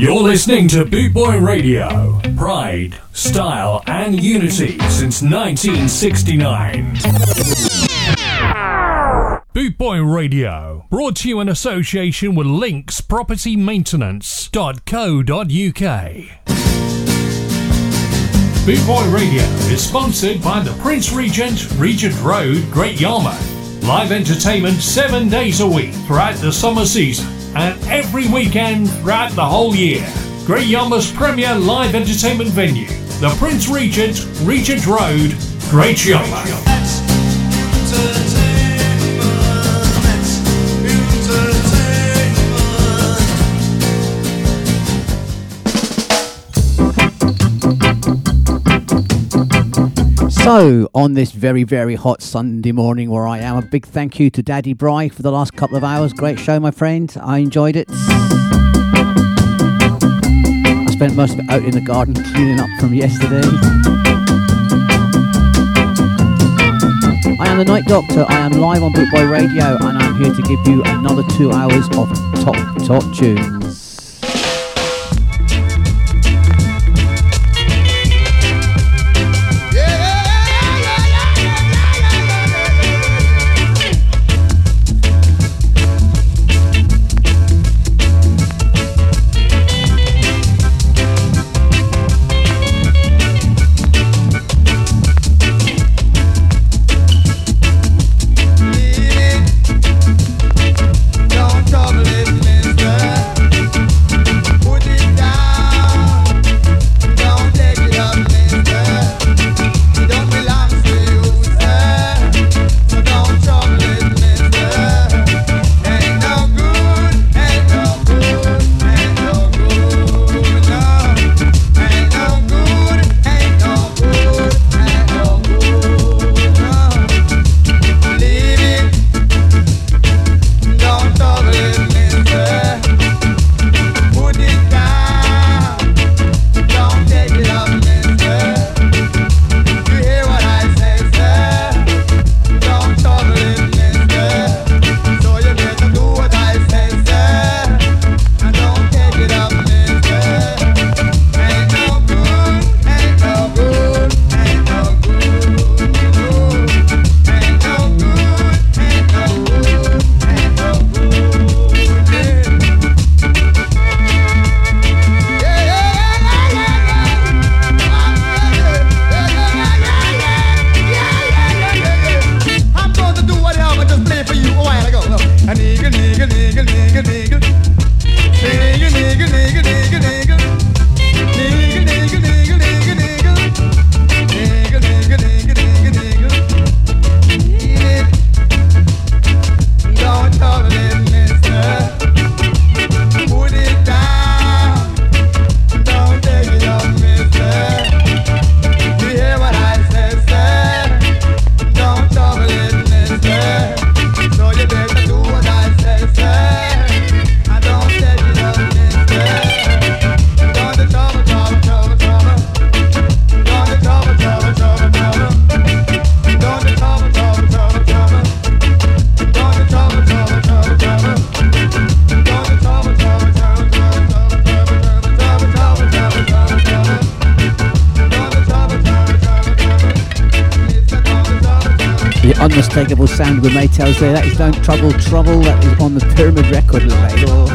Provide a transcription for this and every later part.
You're listening to Boot Boy Radio. Pride, style, and unity since 1969. Boot Boy Radio, brought to you in association with Links Property Maintenance.co.uk. Boot Boy Radio is sponsored by the Prince Regent, Regent Road, Great Yarmouth. Live entertainment seven days a week throughout the summer season and every weekend throughout the whole year. Great Yarmouth's premier live entertainment venue, the Prince Regent, Regent Road, Great Yarmouth. So, on this very, very hot Sunday morning where I am, a big thank you to Daddy Bry for the last couple of hours. Great show, my friend. I enjoyed it. I spent most of it out in the garden cleaning up from yesterday. I am the Night Doctor. I am live on Bootboy Radio and I'm here to give you another two hours of top, top tunes. Unmistakable sound with Maytals there. That is Don't Trouble Trouble. That is on the Pyramid Record label.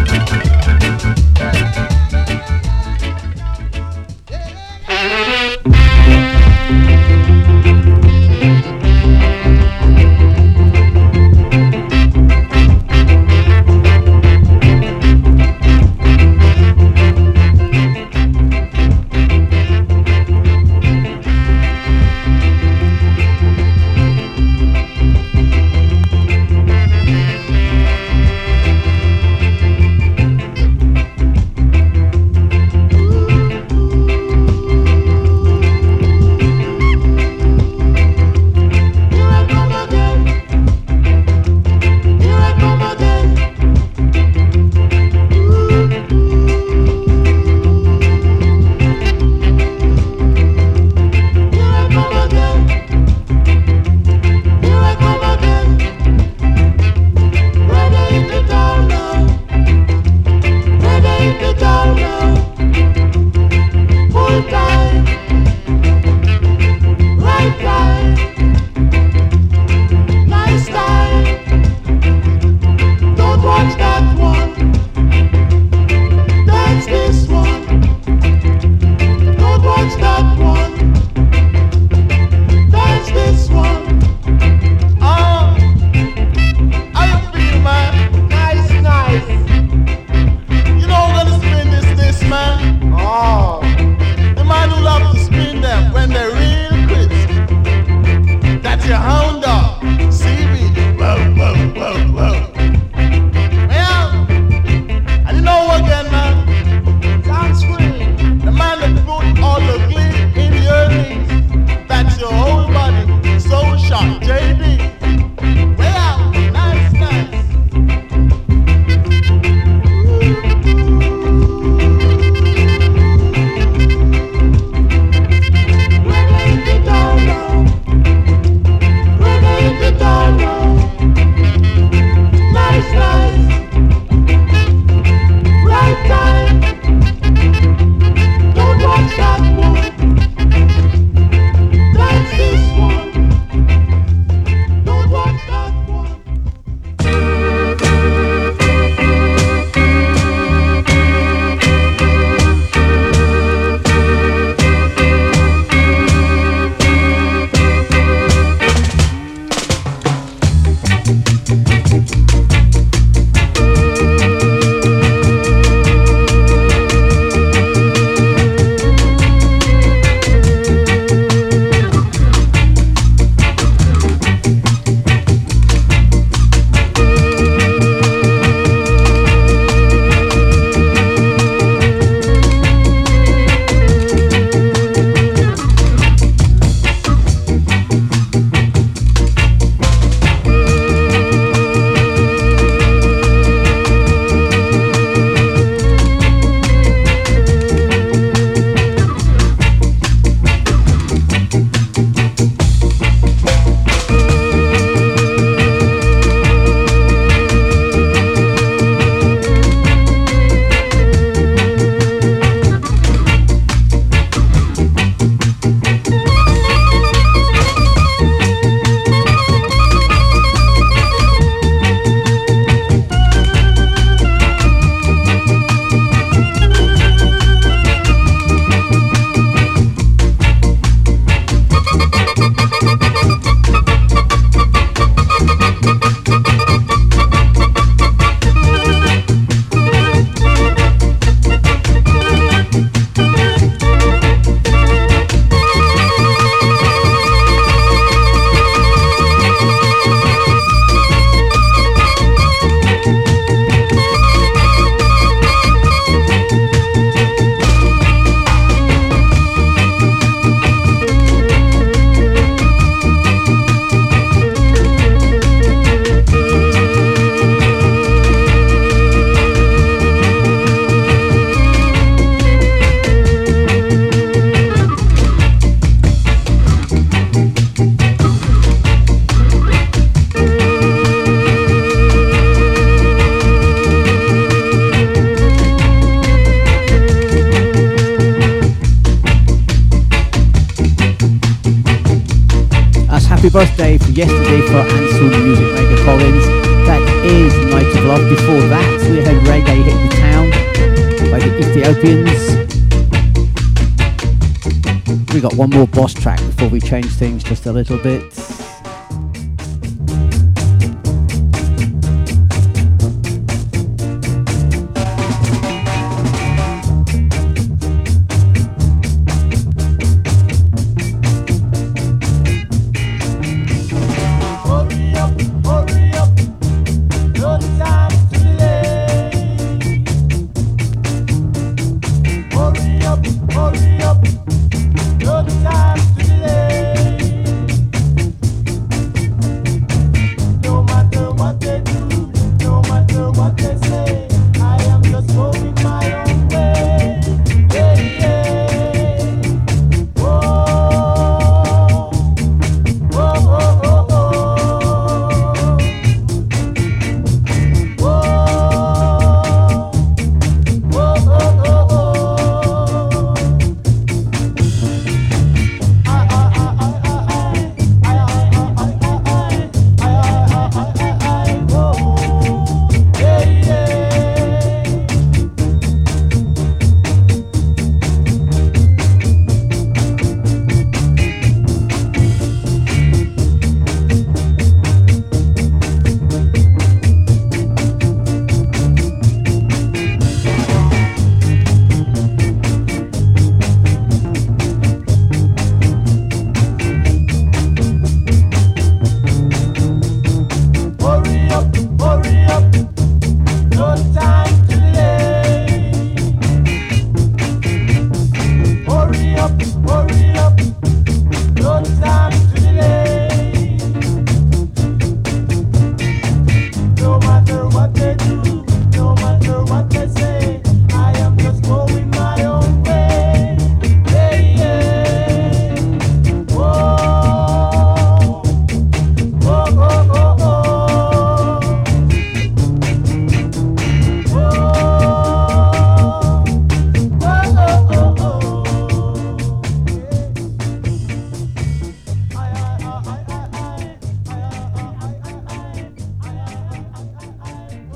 Track before we change things just a little bit.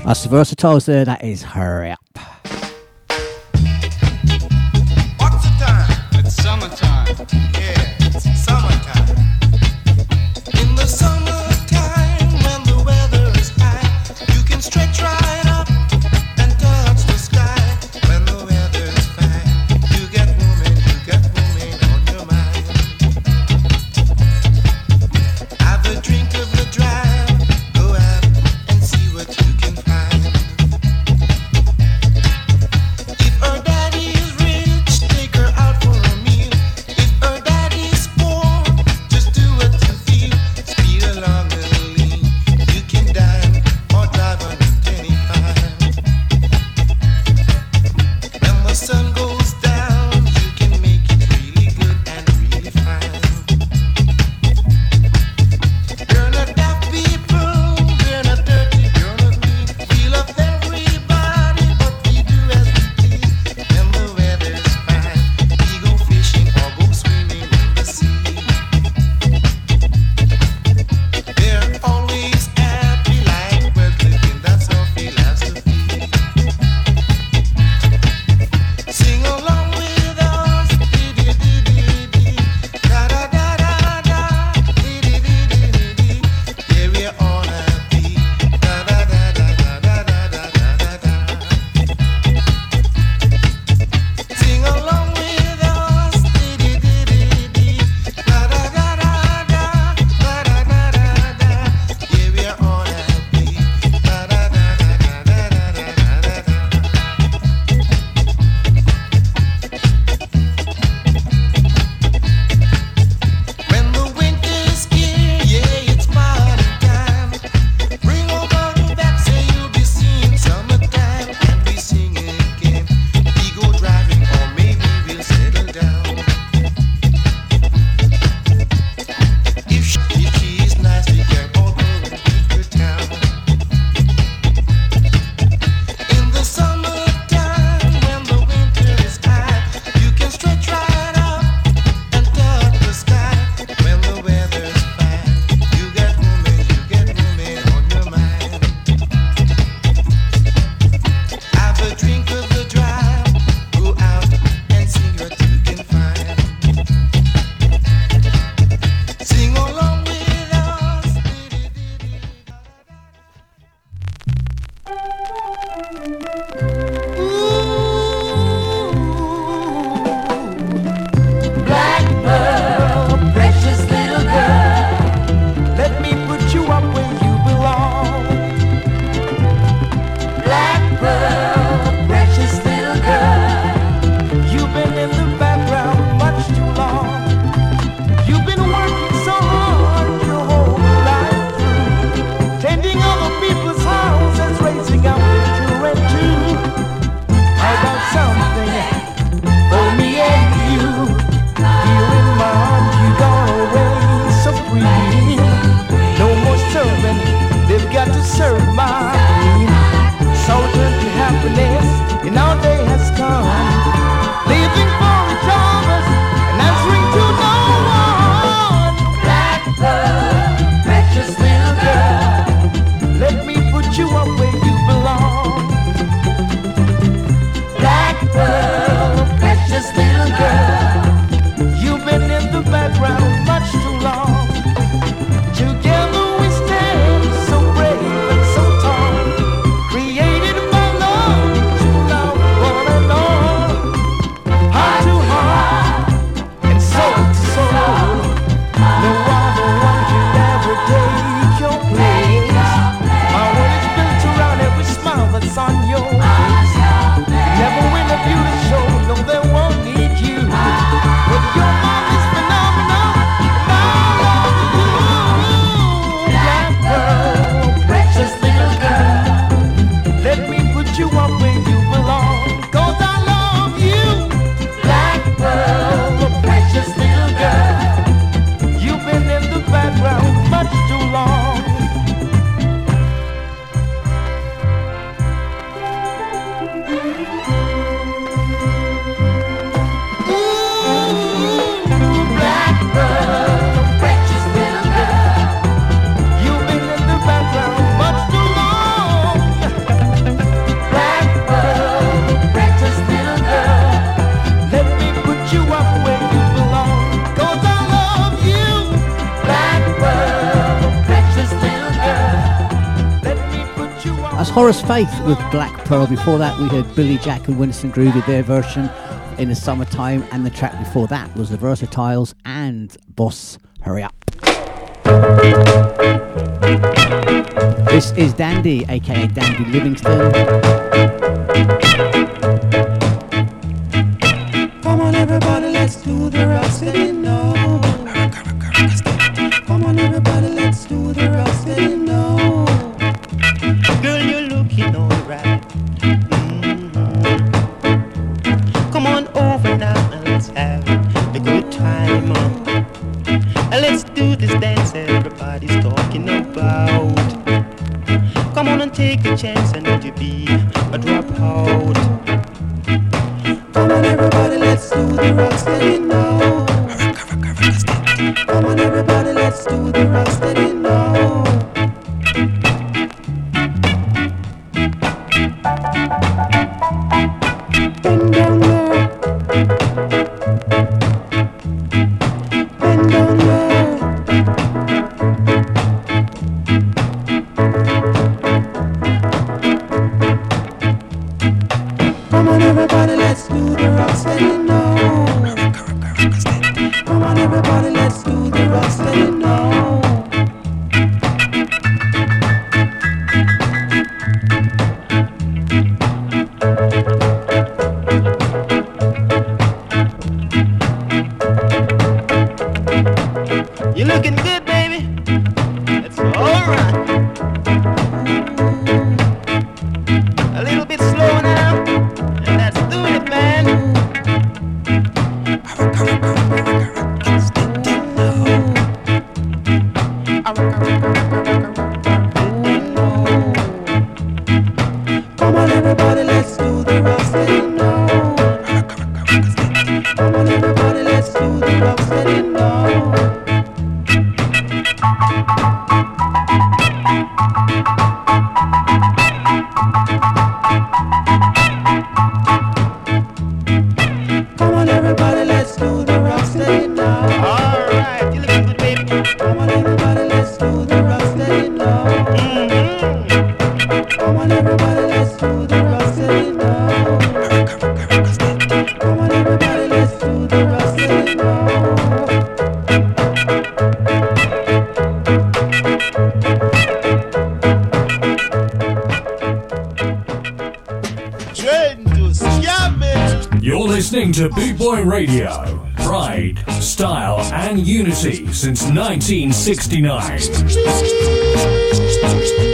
Versatiles there, that is hurry Horace Faith with Black Pearl. Before that, we heard Billy Jack and Winston Groove with their version in the summertime, and the track before that was the Versatiles and Boss Hurry Up. This is Dandy, aka Dandy Livingstone. since 1969.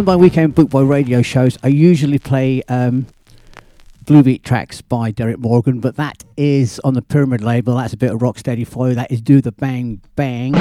on my weekend bootboy radio shows, I usually play um, blue beat tracks by Derrick Morgan, but that is on the Pyramid label. That's a bit of rocksteady for you. That is Do the Bang Bang.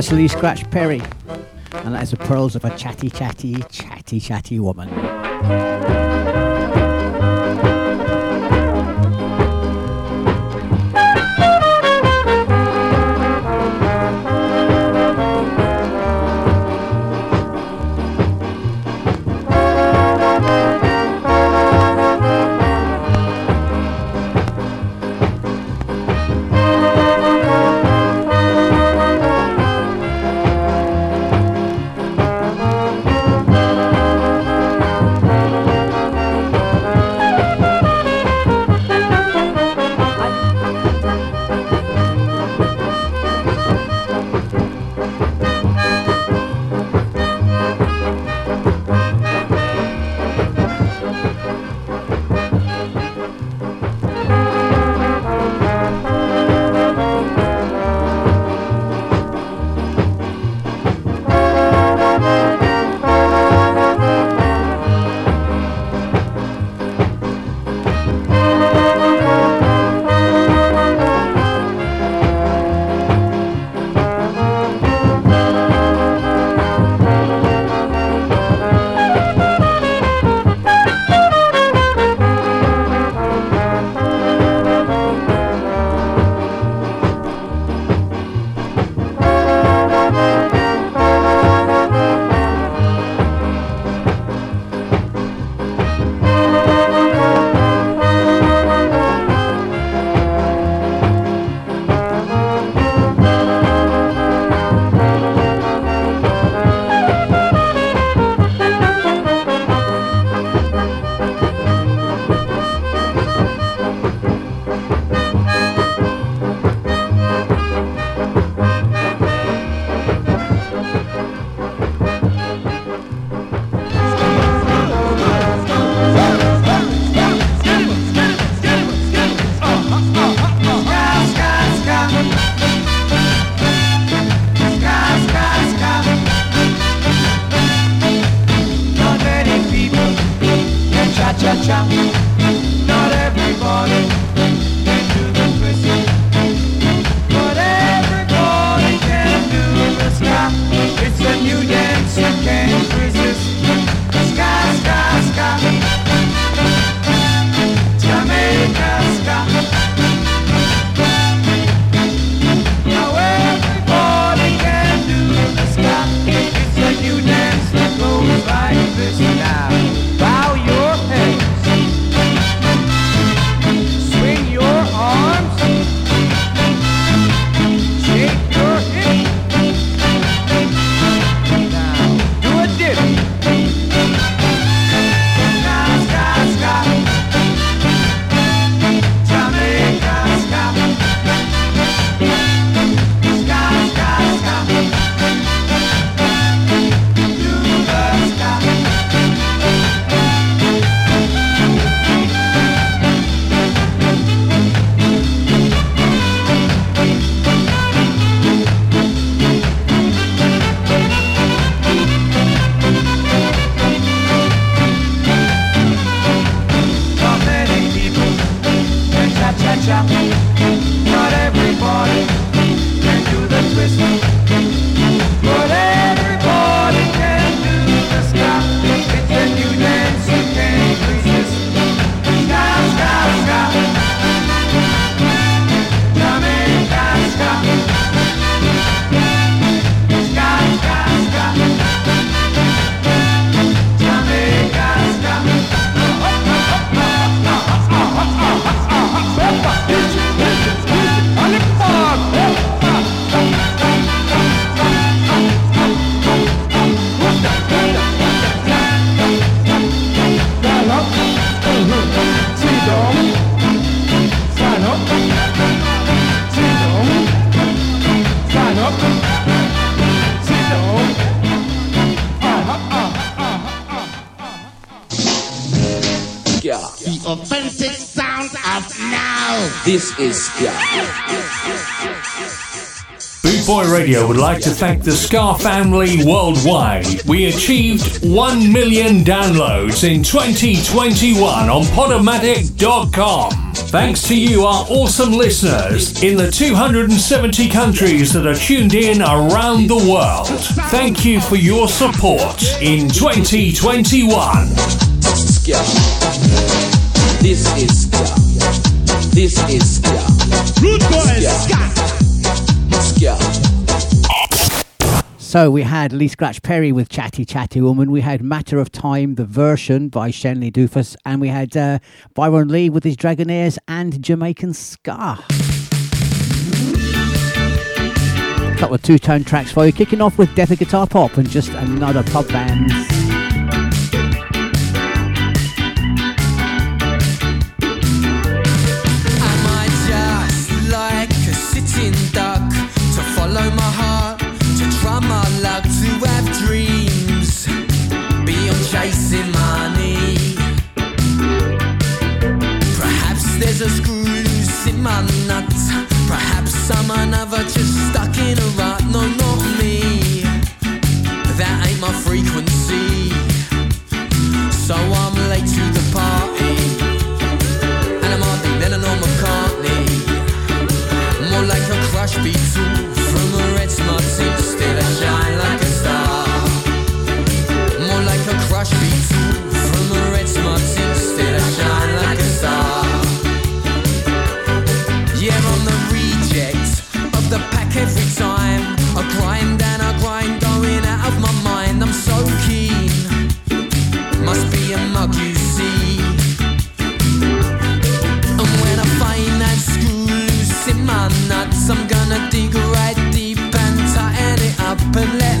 That's Lee Scratch Perry. And that is the pearls of a chatty, chatty, chatty, chatty woman. Is Ska. Boot Boy Radio would like to thank the Ska family worldwide. We achieved 1 million downloads in 2021 on Podomatic.com. Thanks to you, our awesome listeners in the 270 countries that are tuned in around the world. Thank you for your support in 2021. This is. This is Ska. Rude boys, Ska. Ska. So we had Lee Scratch Perry with Chatty Chatty Woman. We had Matter of Time, the version by Shenley Duffus. And we had uh, Byron Lee with his Dragonaires and Jamaican Ska. A couple of two tone tracks for you. Kicking off with Death of Guitar Pop and just another pub band. Follow my heart, to try my luck, to have dreams beyond chasing money? Perhaps there's a screw loose in my nuts. Perhaps I'm another just stuck in a rut. No, not me. That ain't my frequency. So I'm but let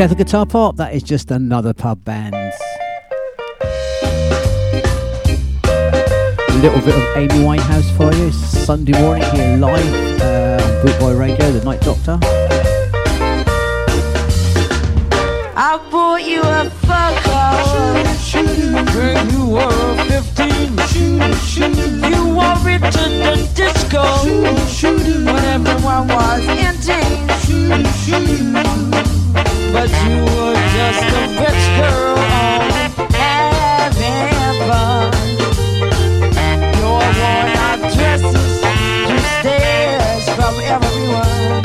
A Stealth Guitar Pop, that is just another pub band. A little bit of Amy Winehouse for you. Sunday morning here live uh, on Bootboy Radio, The Night Doctor. I bought you a fur coat when you were 15. You wore it to the disco when everyone was in teens. But you were just a rich girl only having fun. Your worn out dresses drew stares from everyone.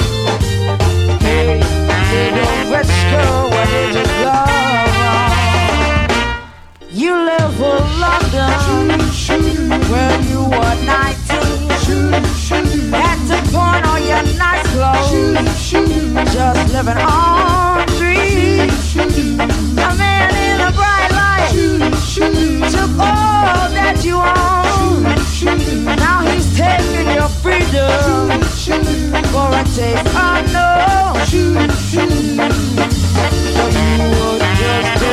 Hey, little rich girl, where did you go wrong? You live for London, where you were 19. Had to pawn all your nice clothes, just living on. A man in a bright light took all that you own. Now he's taking your freedom for a taste unknown. You were just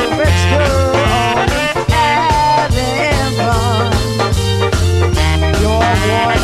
a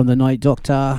from the Night Doctor.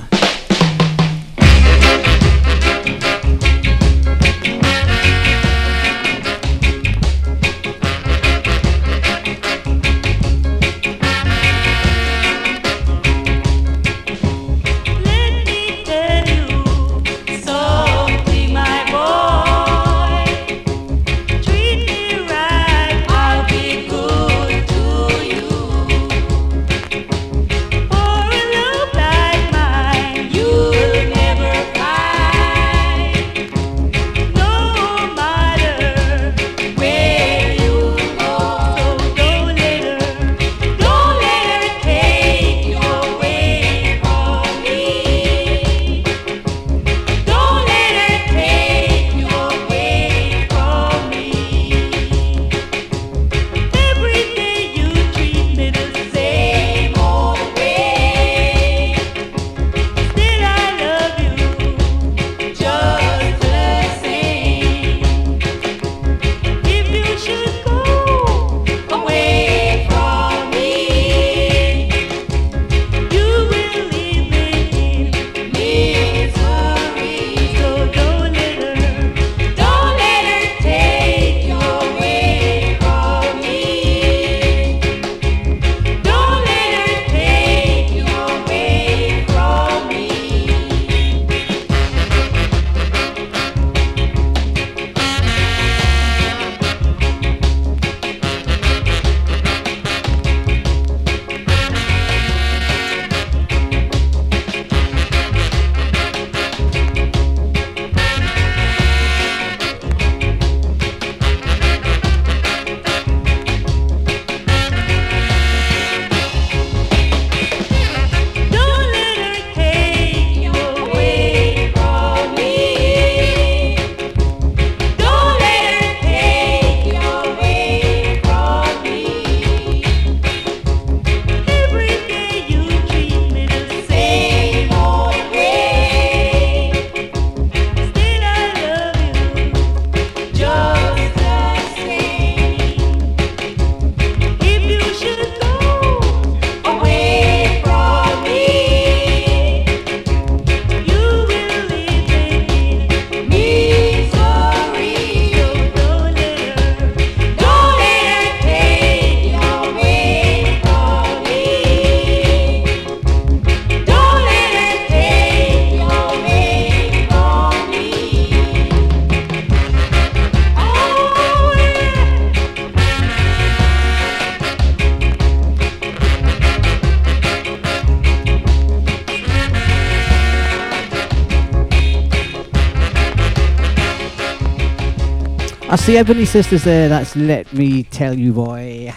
the Ebony Sisters there, that's Let Me Tell You Boy.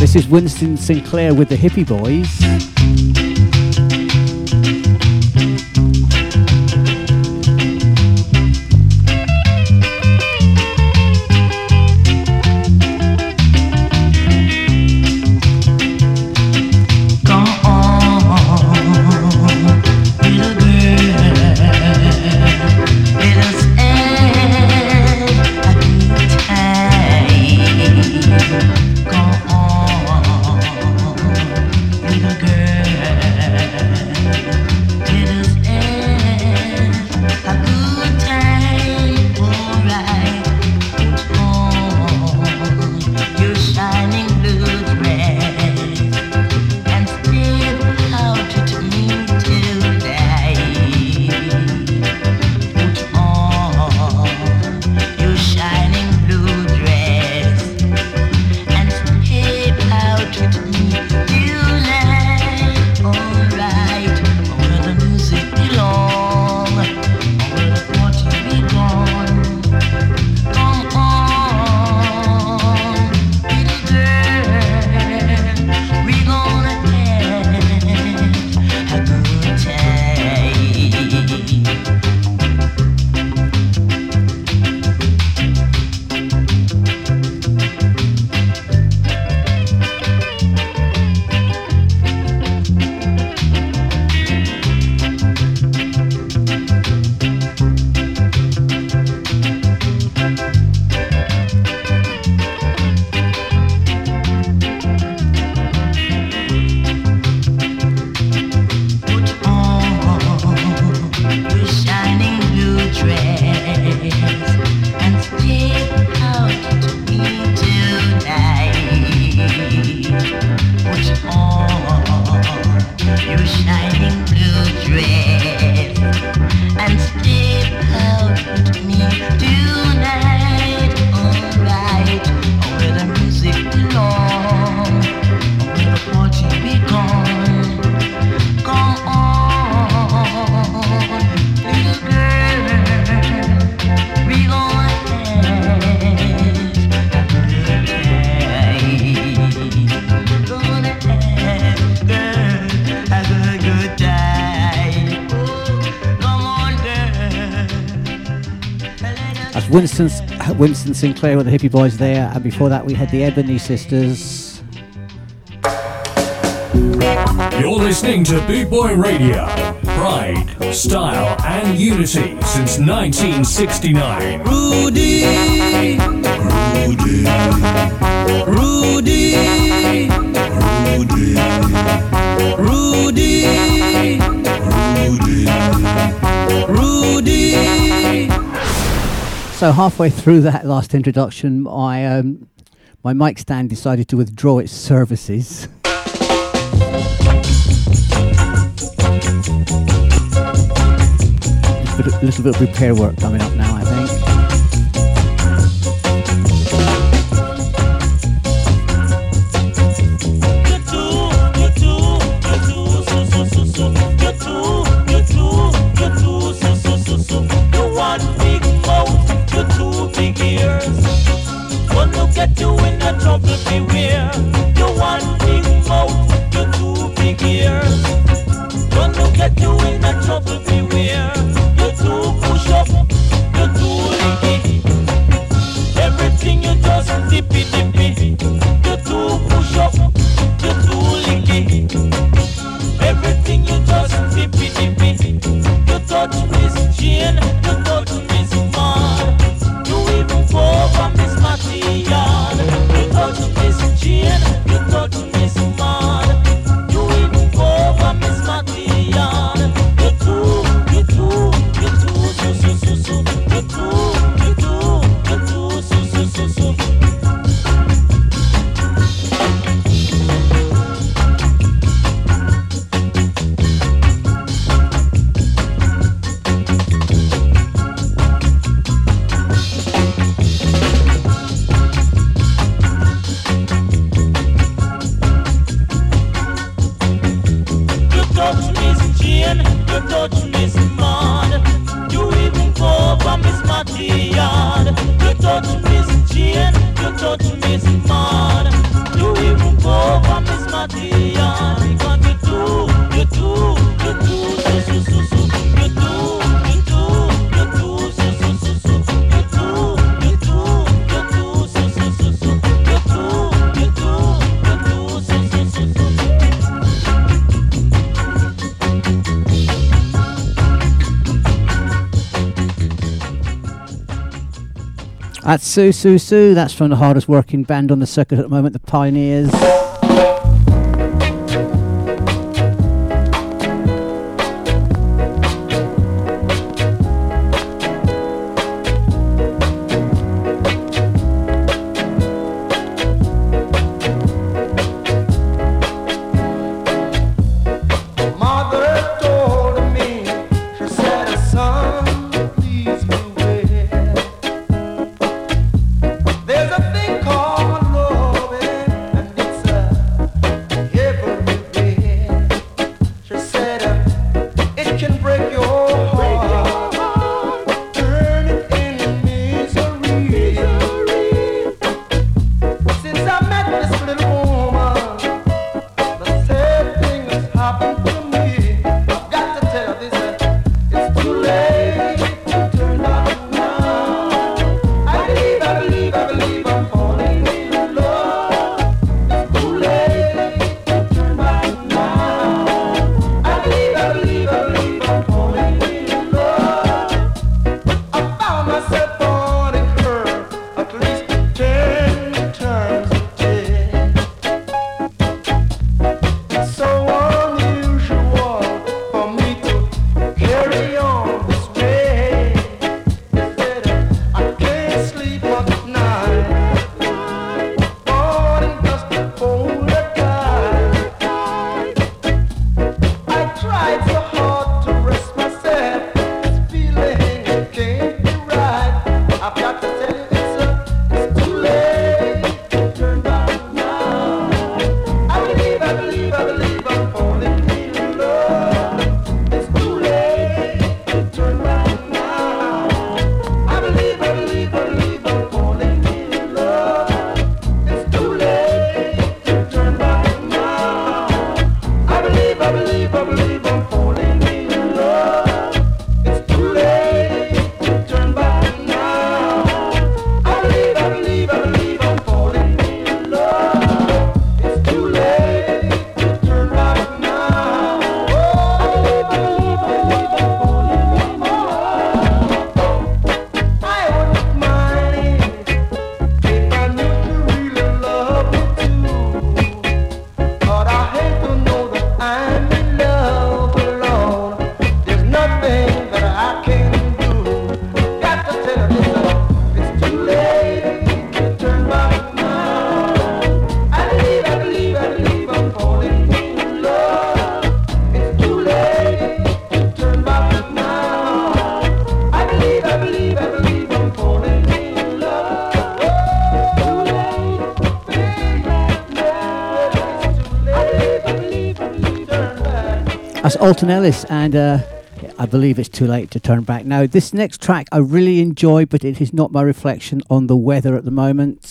This is Winston Sinclair with the Hippie Boys. Winston, Winston Sinclair and the Hippie Boys there, and before that we had the Ebony Sisters. You're listening to Boot Boy Radio. Pride, style, and unity since 1969. Rudy, Rudy, Rudy, Rudy, Rudy, Rudy. Rudy. So halfway through that last introduction, my um, my mic stand decided to withdraw its services. a little bit of repair work coming up now. get you in a trouble, beware. You one big mouth, you two big ears. That's Sue Sue Sue. That's from the hardest working band on the circuit at the moment, the Pioneers. Alton Ellis, and uh, I believe it's too late to turn back now. This next track I really enjoy, but it is not my reflection on the weather at the moment.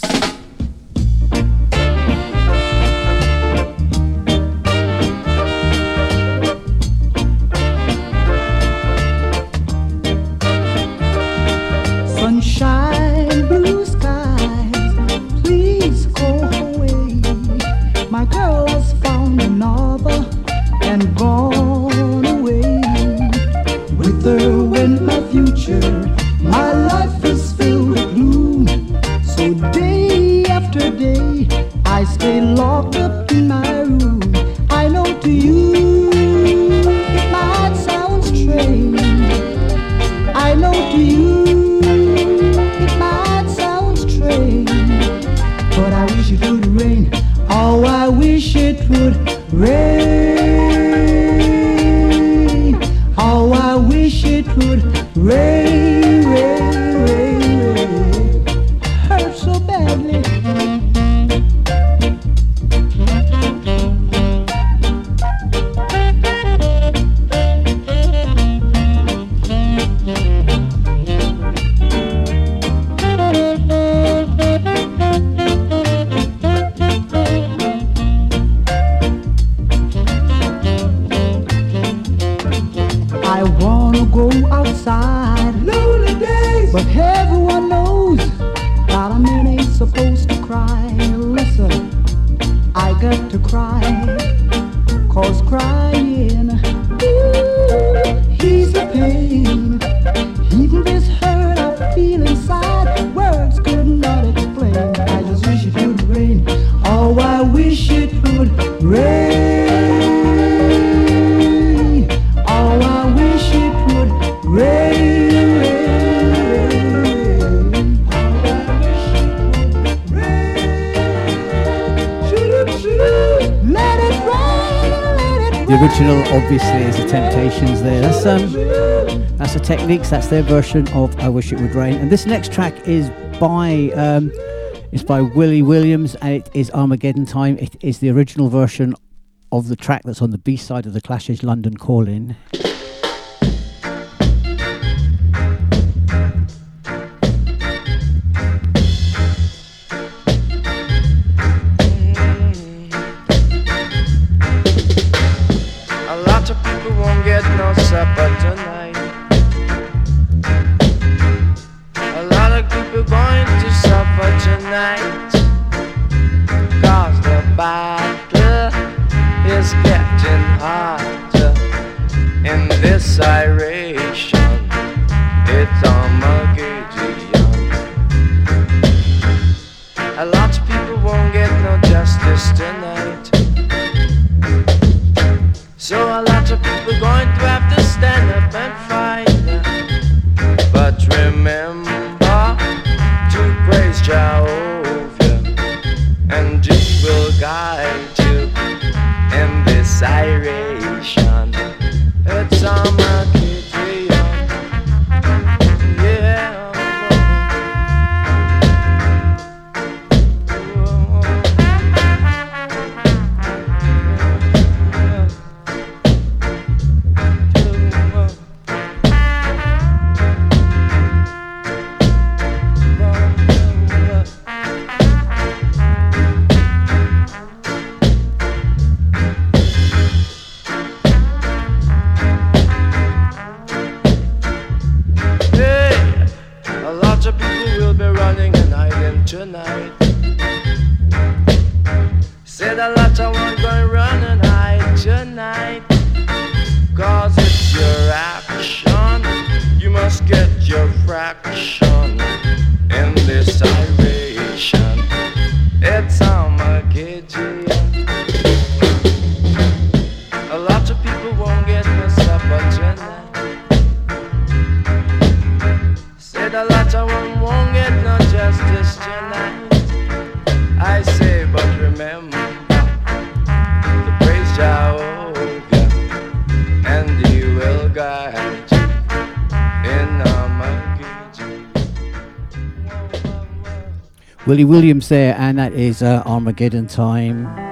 men ain't supposed to cry. Listen, I got to cry, cause crying. original obviously is the Temptations there. That's um, that's the Techniques. That's their version of "I Wish It Would Rain." And this next track is by um, it's by Willie Williams, and it is Armageddon Time. It is the original version of the track that's on the B side of the Clash's "London Calling." Willie Williams there, and that is uh, Armageddon time.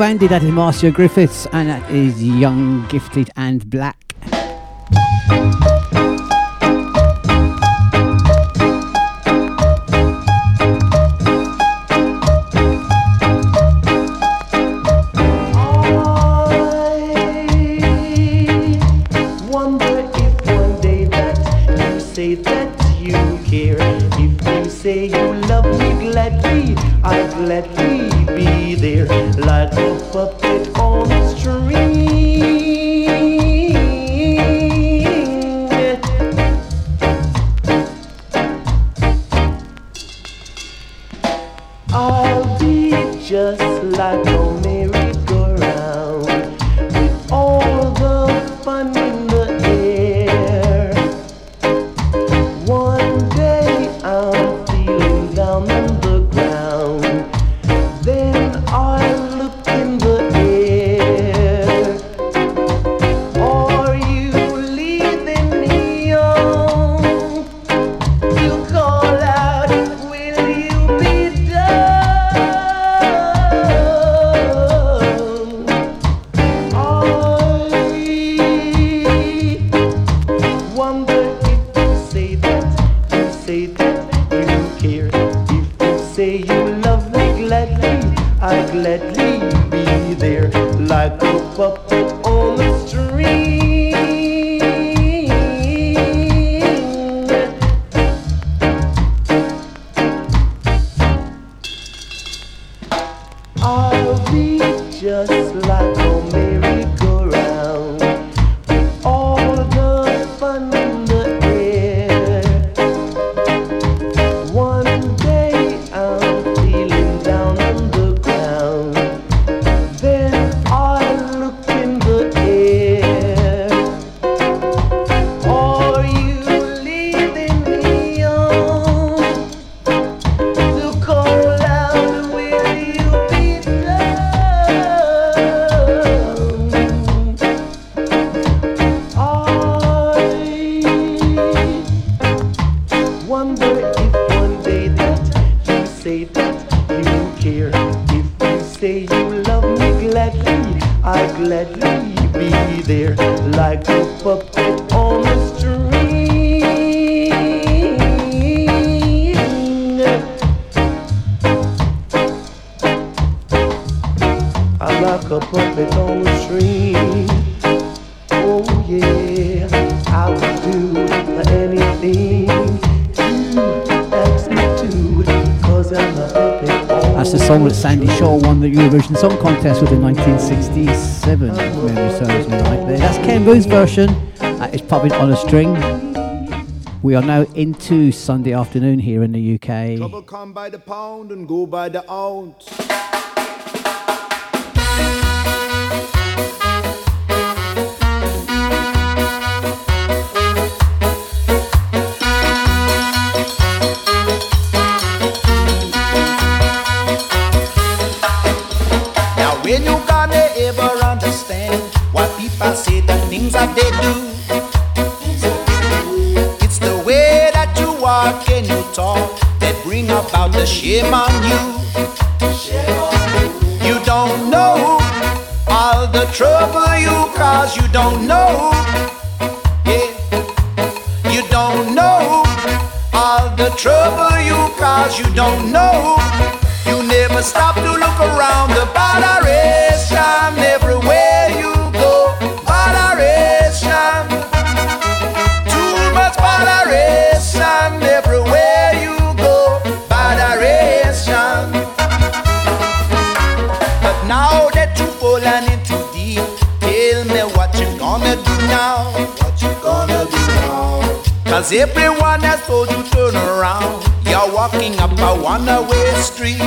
of that is Marcia Griffiths, and that is Young, Gifted, and Black. On a string. We are now into Sunday afternoon here in the UK. Trouble come by the pound and go by the ounce. street.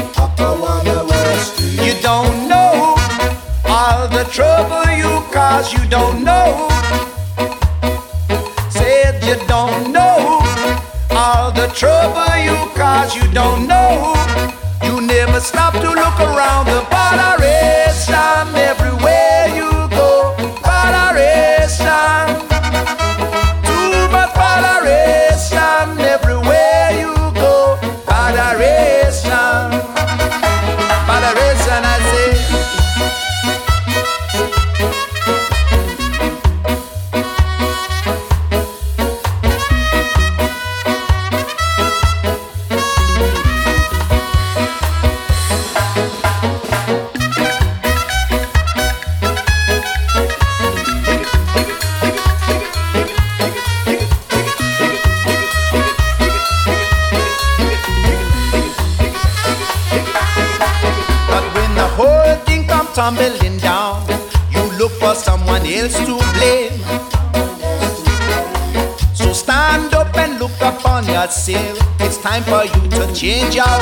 Change your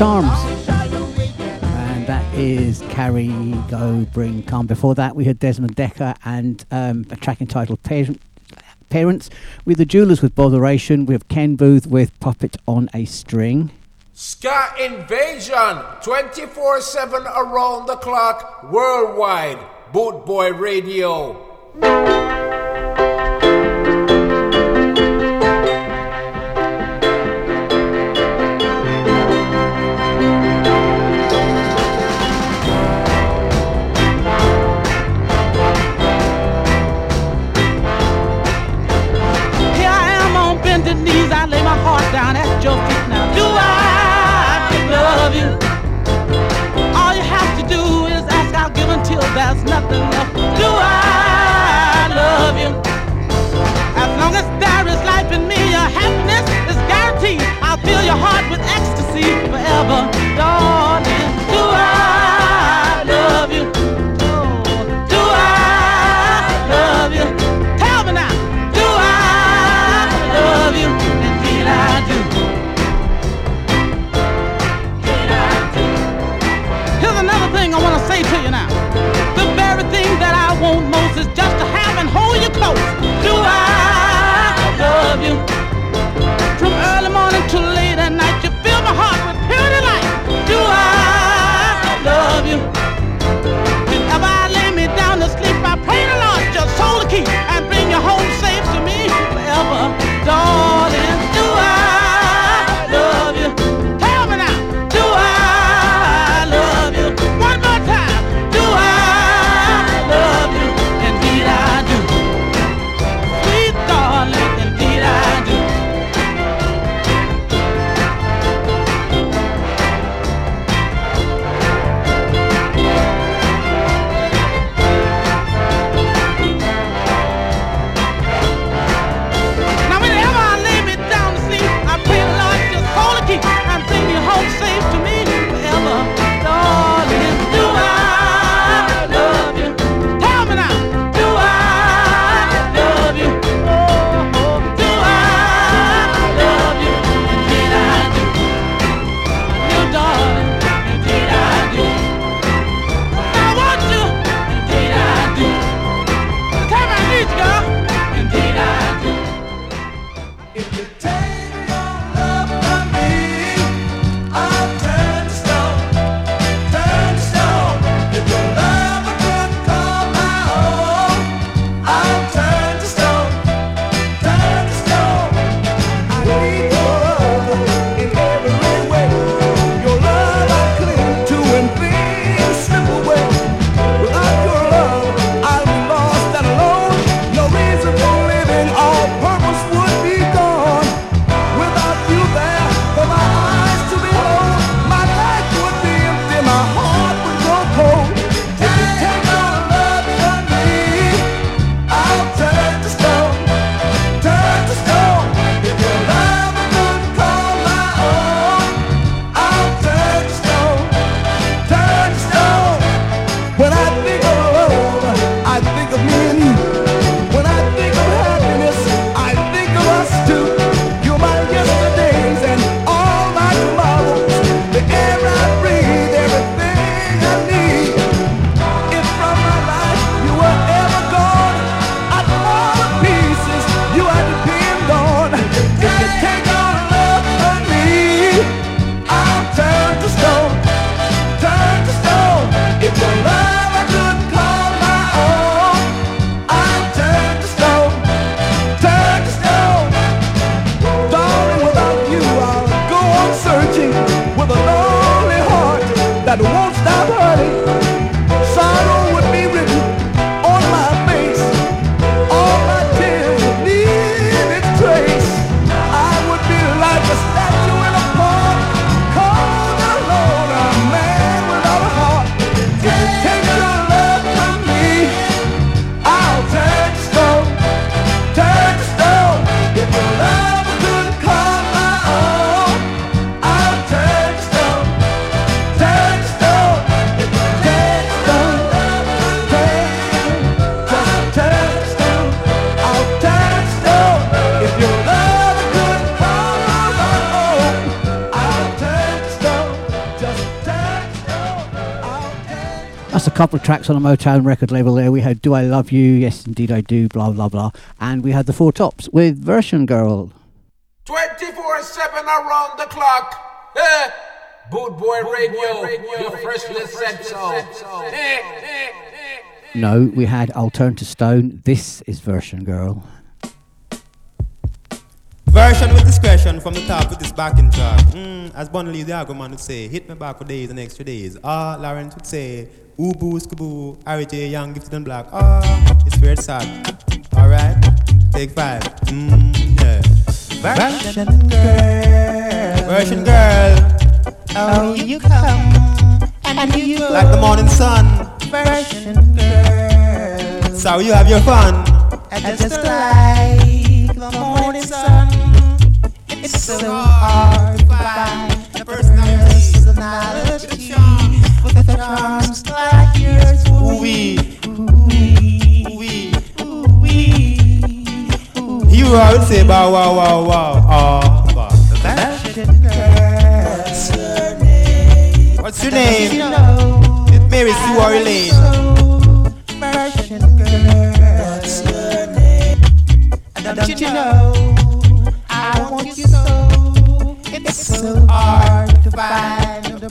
Charms. And that is Carry Go, Bring, Come. Before that, we heard Desmond Dekker and um, a track entitled Parents. We have The Jewelers with Botheration. We have Ken Boothe with Puppet on a String. Ska Invasion, 24 7 around the clock, worldwide. Boot Boy Radio. Tracks on a Motown record label there. We had Do I Love You? Yes, indeed I do, blah, blah, blah. And we had the Four Tops with Version Girl. 24 7 around the clock. Eh? Boot Boy Radio, your freshly said so. Eh, eh, No, we had I'll Turn to Stone. This is Version Girl. Version with discretion from the top with this backing track. Mm, as Bunley the Agro man would say, hit me back for days and extra days. Ah, Lawrence would say, Ubu, Skaboo, RJ, Young, Gifted and Black. Ah, it's weird sad. Alright, take five. Mm, yeah. Version girl. Version girl. Oh, you come and you go. Like the morning sun. Version girl. So you have your fun. And just like the morning sun, it's so hard to find a personality with the charms like yours. Ooh-wee. You I would say bow wow wow wow. Ah. What's your name? It's Mary Sue or Elaine. Don't you know I want you so? It's so hard to find the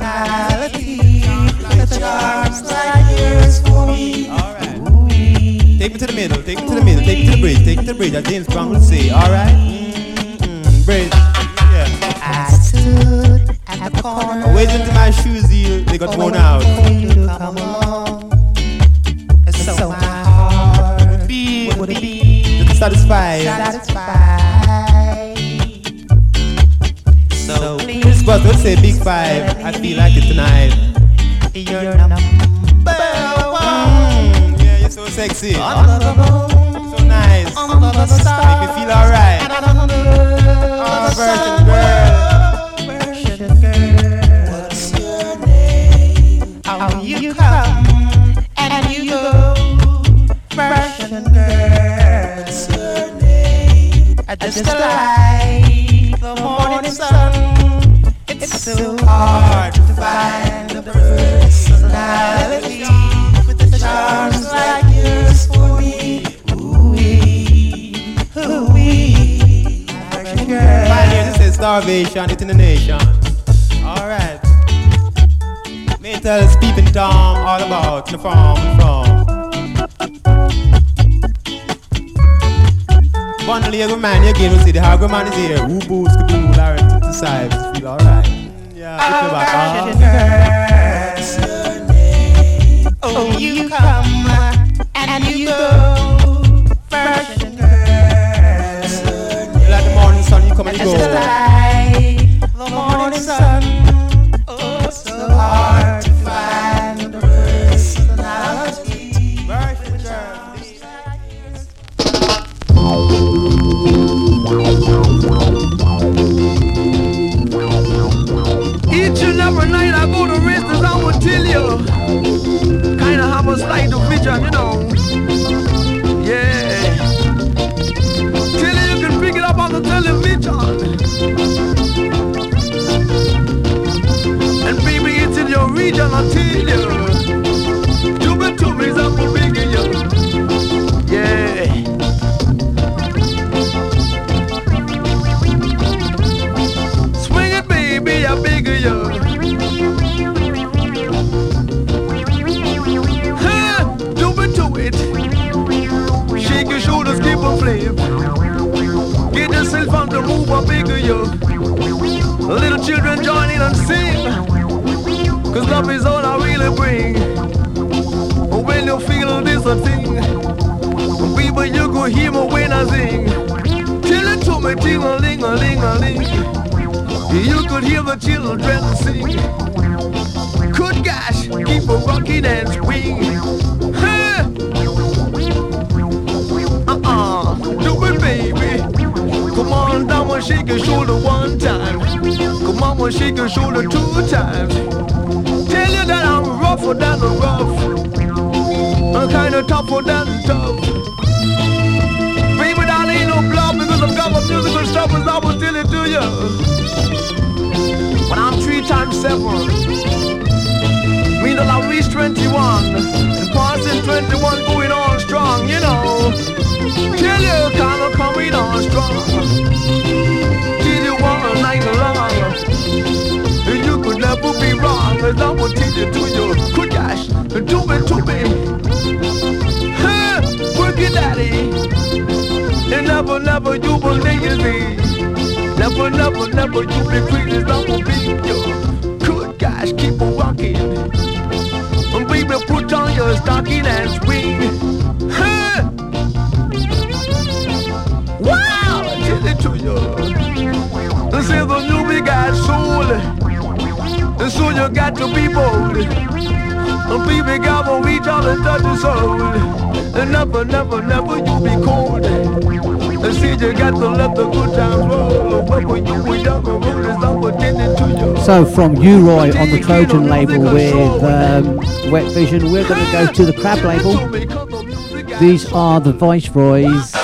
personality with the charms like yours for me. Take me to the middle, take me to the middle, take me to the bridge, take me to the bridge, as James Brown would say, alright? Mm-hmm, bridge. Yeah. I stood at the corner. I until my shoes they got worn out. Come along. So my heart would be, would be Satisfied. satisfied. So please, bus would say big five, I feel like it tonight. you're number Mm, yeah, you're so sexy. Under the moon, So nice. under the stars, Make me feel alright. Oh, virgin girl. Virgin girl. What's your name? Oh, you come and you go. Virgin girl. What's your name? Just like so hard to find a personality with the charms like yours for me. Ooh-wee, ooh-wee, Virgin girl. Pioneer, this is starvation, it's in the nation. Alright. May tell peeping Tom all about the farm from. Bundle every man you again will see the hungry man is here. Woo boo, skaboo, Larry to the side. Feel alright. Yeah, hit me back. ah. Oh, you come and you go. Bring. When you feel this a thing, people, you go hear me when I sing. Tell it to me, ting a ling a ling a ling. You could hear the children sing. Good gosh, keep a rocking and swing. Huh? Uh-uh, do it, baby. Come on down and shake your shoulder one time. Come on and shake your shoulder two times. Tell that I'm rougher than rough. I'm kinda tougher than tough. Baby, that ain't no bluff because I've got my musical stuff I will tell it to you. When I'm three times seven, mean that I reach 21. And passing 21 going on strong, you know. Till you come coming on strong. Till you want a night long. Could never be wrong. As I will teach you to you. Good gosh. To me, to me. Huh, it daddy. And never, never you will lazy. Never, never, never you be free as I will be you. Good gosh, keep on rocking. And baby, put on your stocking and swing. Huh. Wow, I tell it to you. This is the new big got soul. And so you got to be bold. And baby, God will reach touch soul. And never, never, never you be cold. And see you got to let the good times roll. You were young, and roll is up attending to you. So from U-Roy on the Trojan label with um, Wet Vision, we're going to go to the Crab label. These are the Viceroys.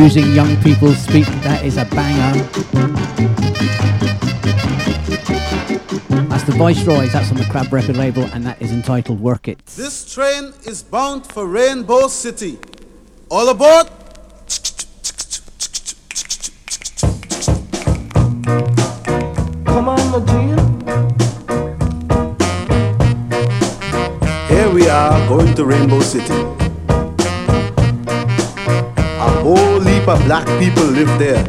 Using young people's speak, that is a banger. That's the Viceroys, that's on the Crab record label, and that is entitled Work It. This train is bound for Rainbow City. All aboard! Come on, my dear. Here we are going to Rainbow City. Black people live there.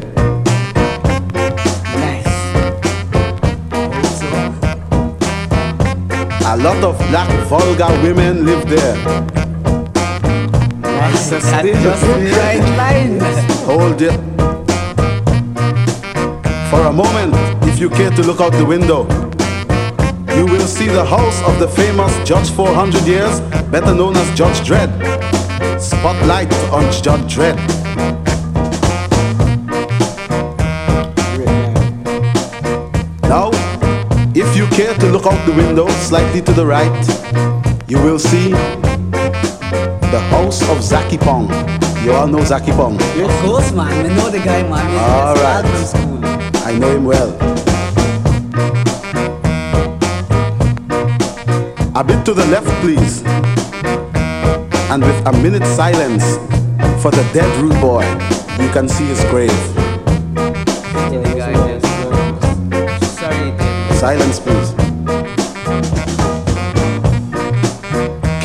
A lot of black vulgar women live there. Hold it. For a moment, if you care to look out the window, you will see the house of the famous Judge 400 years, better known as Judge Dredd. Spotlight on Judge Dredd. Care to look out the window slightly to the right, you will see the house of Zaki Pong. You all know Zaki Pong? Of course, man. We know the guy, man. He's All right. from school. I know him well. A bit to the left, please. And with a minute silence for the dead rude boy, you can see his grave. The guy just. Sorry, David. Silence, please.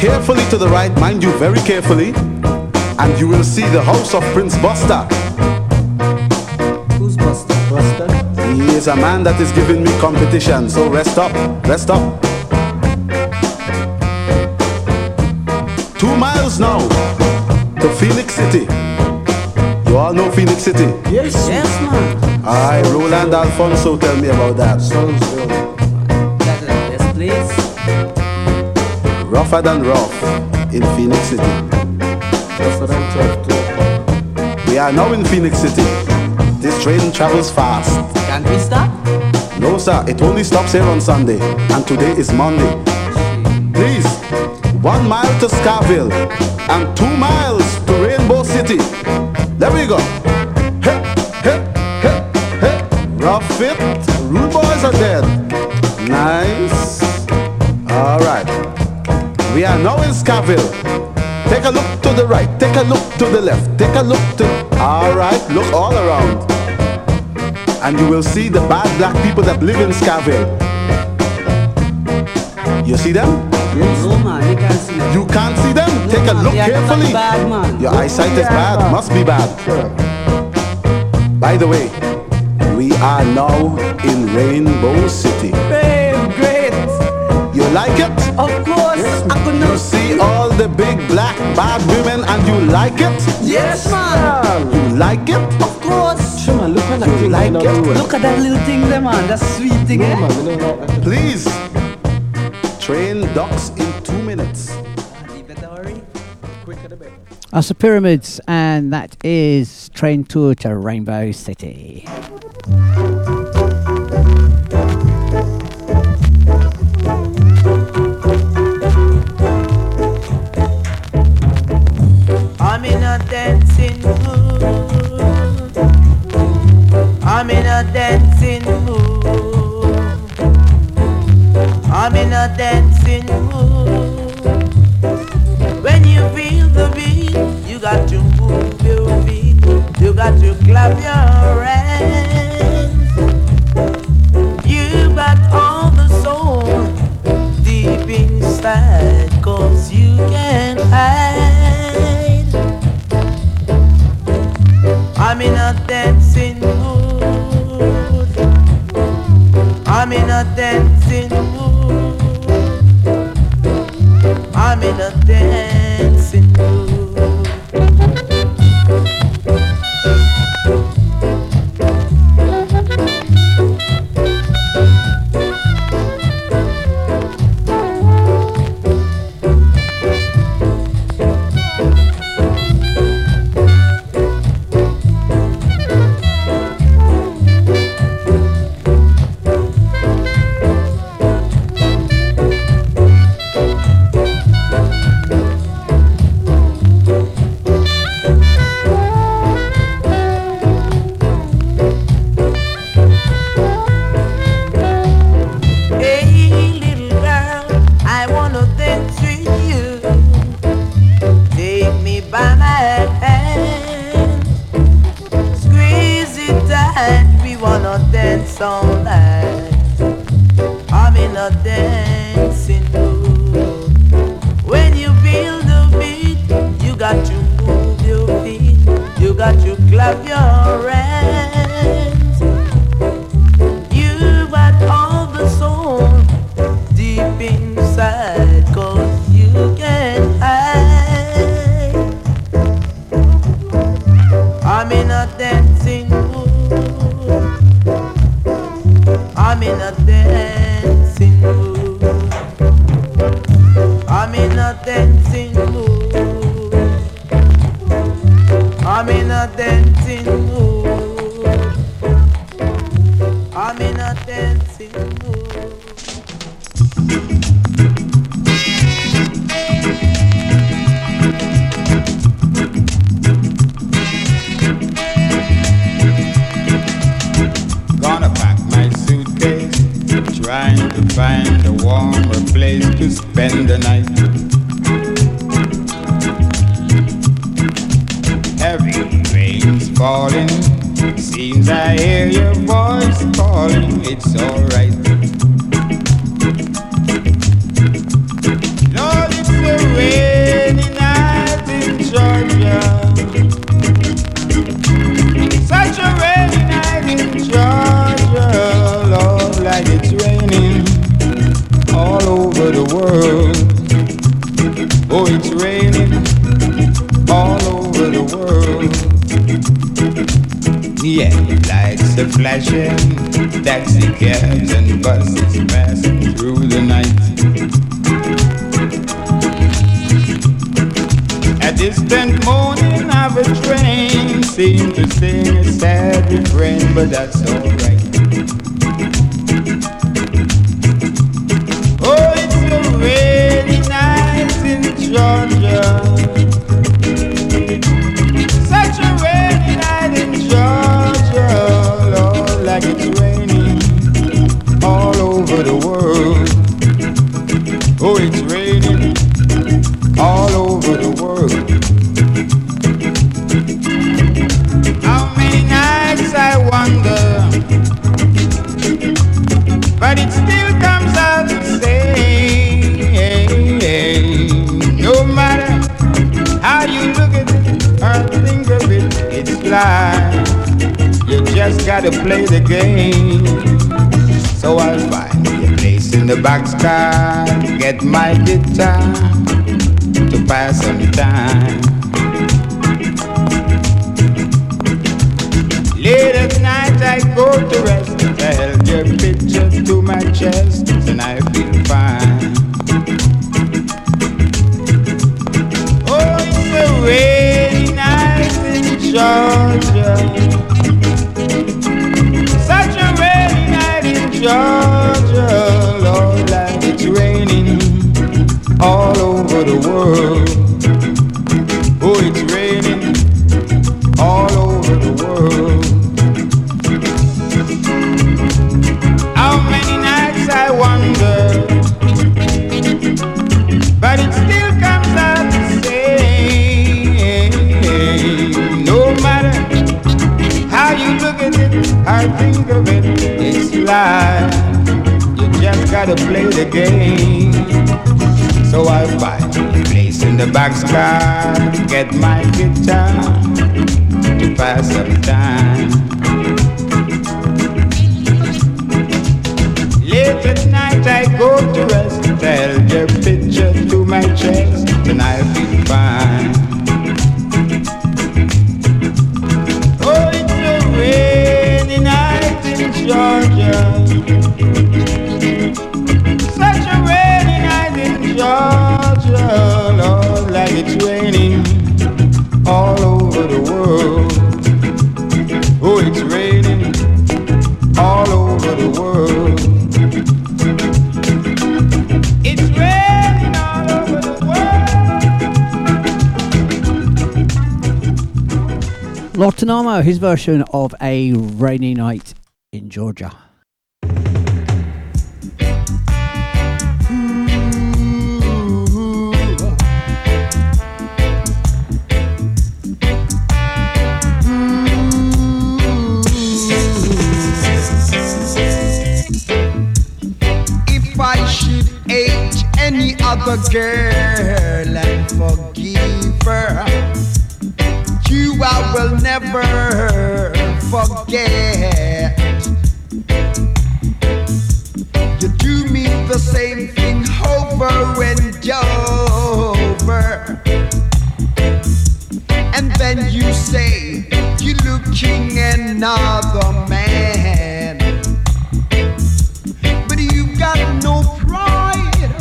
Carefully to the right, mind you, very carefully, and you will see the house of Prince Buster. Who's Buster? Buster? He is a man that is giving me competition, so rest up, rest up. Two miles now to Phoenix City. You all know Phoenix City? Yes. Yes, man. Aye, Roland Alphonso tell me about that. Yes, please. Rougher than rough in Phoenix City. We are now in Phoenix City. This train travels fast. Can't we stop? No, sir, it only stops here on Sunday, and today is Monday. Please, one mile to Skaville and two now in Skaville. Take a look to the right. Take a look to the left. Take a look to. All right. Look all around and you will see the bad black people that live in Skaville. You see them? No man, you can't see them. You can't see them? No, Take a man, look they are carefully. bad, man. Your eyesight is bad, must be bad. By the way, we are now in Rainbow City. Babe, great. You like it? Of course. I could You not see all the big black bad women and you like it? Yes, man. You like it? Of course. Sure, man, look at that you like it? Look at that little thing there, man. That sweet thing, eh? Please. Train docks in two minutes. That's the Pyramids, and that is train tour to Rainbow City. A dancing mood. I'm in a dancing mood. When you feel the beat, you got to move your feet. You got to clap your I'm in to spend the night. Heavy rain's falling, seems I hear your voice calling. It's alright. flashing, taxi cabs and buses passing through the night. A distant moaning of a train seemed to sing a sad refrain, but that's alright. Oh, it's so really nice in Georgia. Gotta play the game. So I'll find a place in the boxcar, to get my guitar to pass some time. Late at night I go to rest, I held your picture to my chest, and I feel fine. Oh, it's a rainy night in Georgia. Gotta play the game. So I find a place in the boxcar, get my guitar to pass some time. Late at night I go to rest, tell your picture to my chest, and I feel Armo, his version of A Rainy Night in Georgia. If I should hate any other girl and forgive her, I will never forget. You do me the same thing over and over. And then you say you're looking another man. But you've got no pride.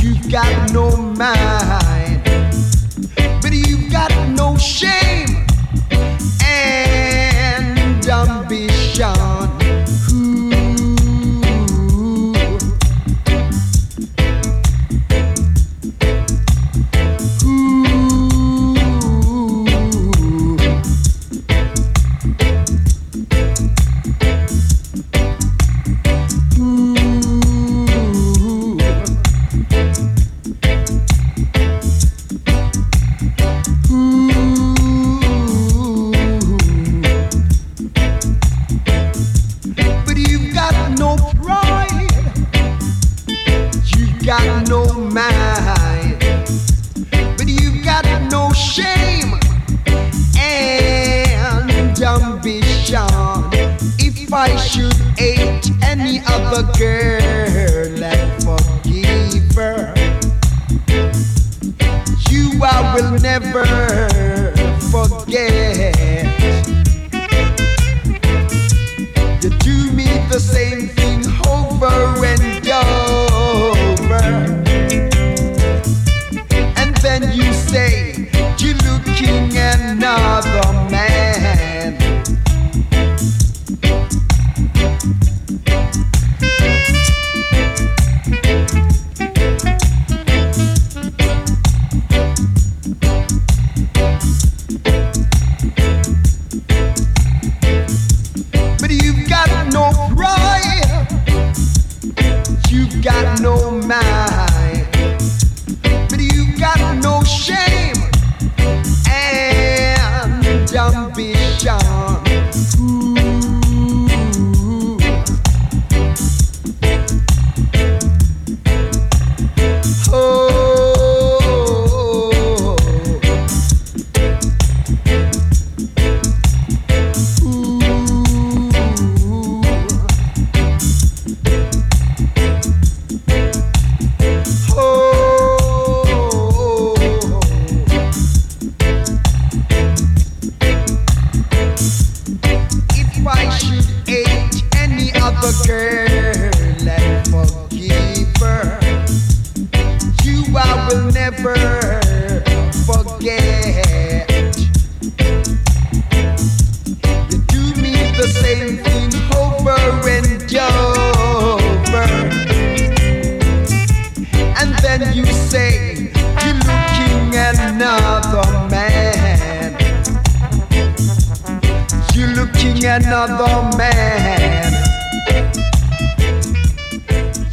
You've got no mind. another man.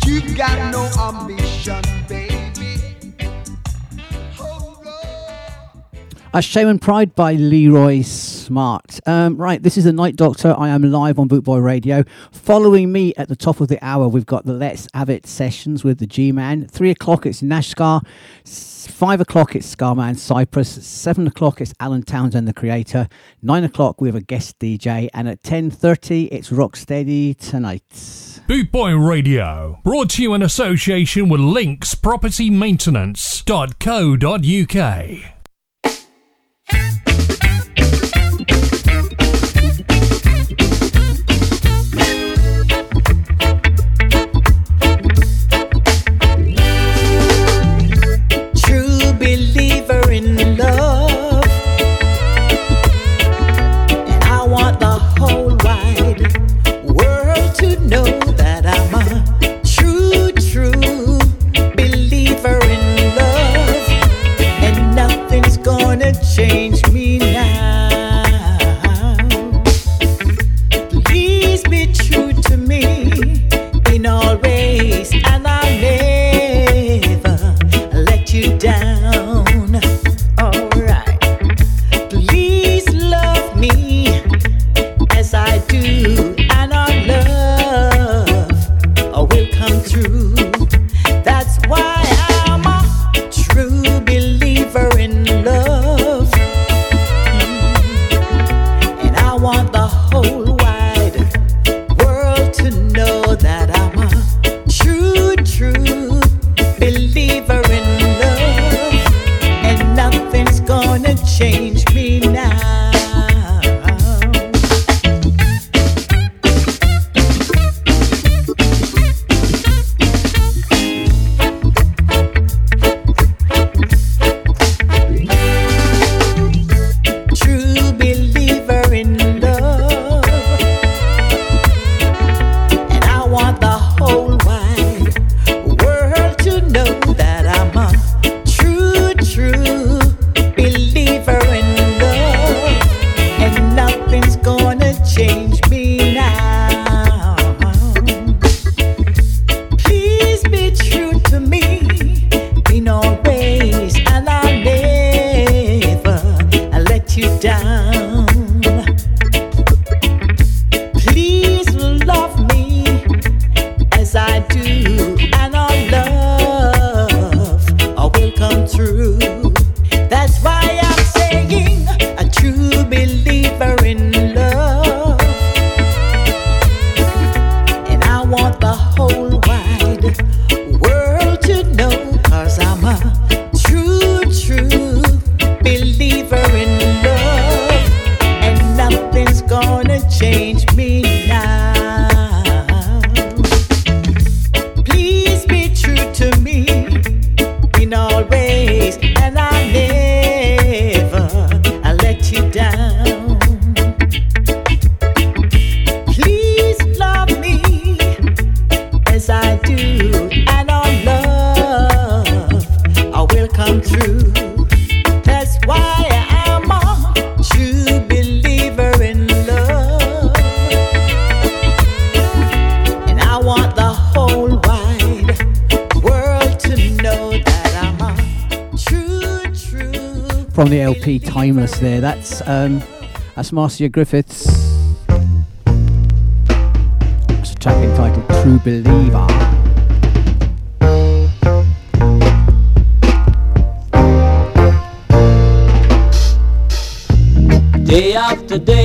You got no ambition, baby. Oh, no. A Shame and Pride by Leroy smart. Um, right, this is the Night Doctor. I am live on Bootboy Radio. Following me at the top of the hour, we've got the Let's Have It sessions with the G Man. Three o'clock, it's Nashgar. Five o'clock, it's Scarman Cyprus. Seven o'clock, it's Alan Townsend, the creator. Nine o'clock, we have a guest DJ. And at 10.30, it's Rocksteady Tonight. Bootboy Radio, brought to you in association with Links Property Maintenance.co.uk. you know. from the LP Timeless there. That's um, that's Marcia Griffiths. It's a track entitled True Believer. Day after day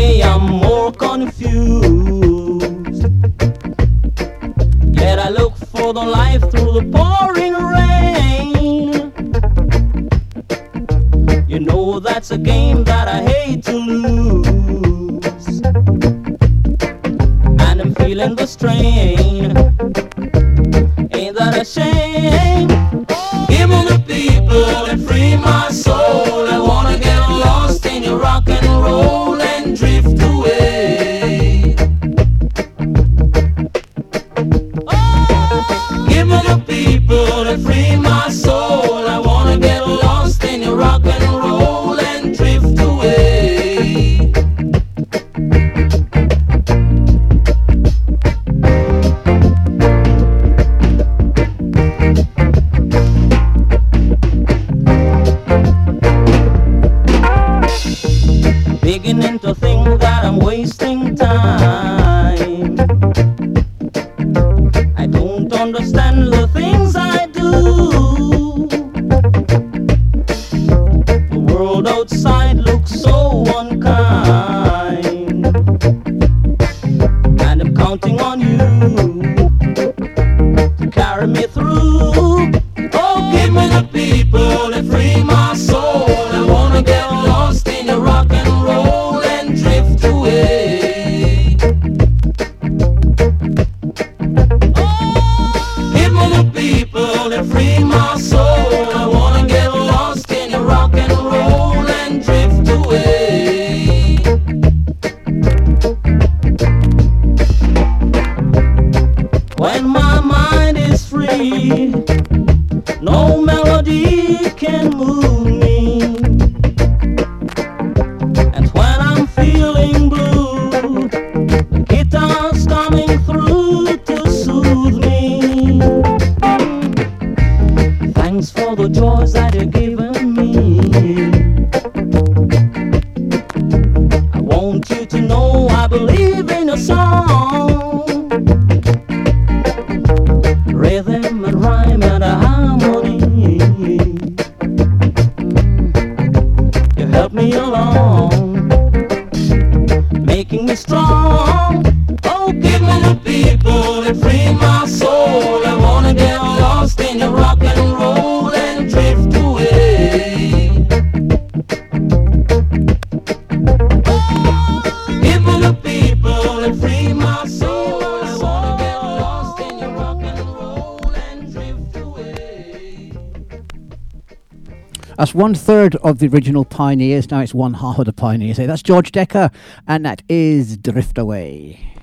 third of the original pioneers. Now it's one half of the pioneers. That's George Dekker, and that is Drift Away.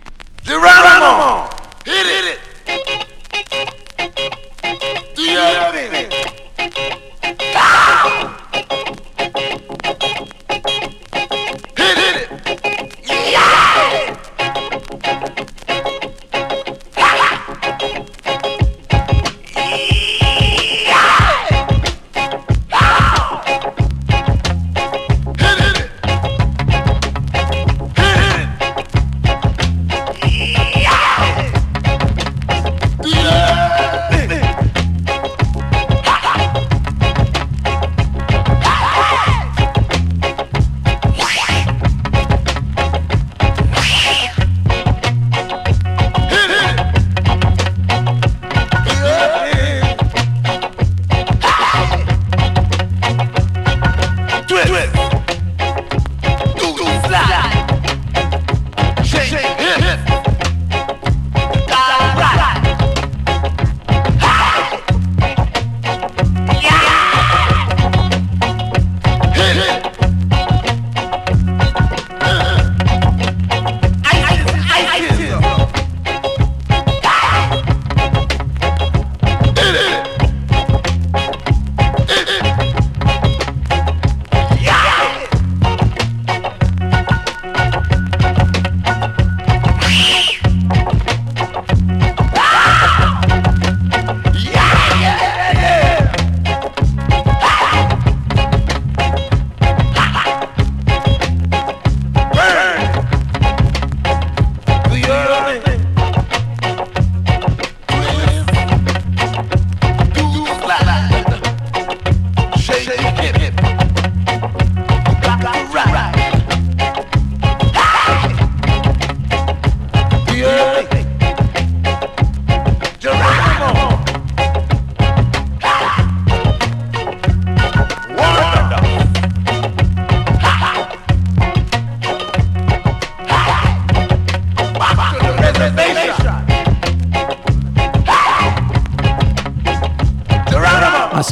Geronimo!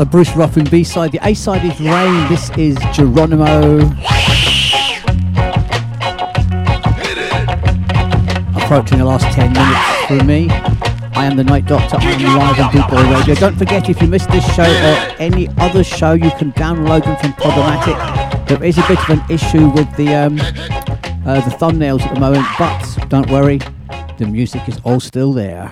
a Bruce Ruffin B side. The A side is Rain. This is Geronimo. Approaching the last 10 minutes for me. I am the Night Doctor. I am live on Bootboy Radio. Don't forget, if you missed this show or any other show, you can download them from Podomatic. There is a bit of an issue with the um, uh, the thumbnails at the moment, but don't worry, the music is all still there.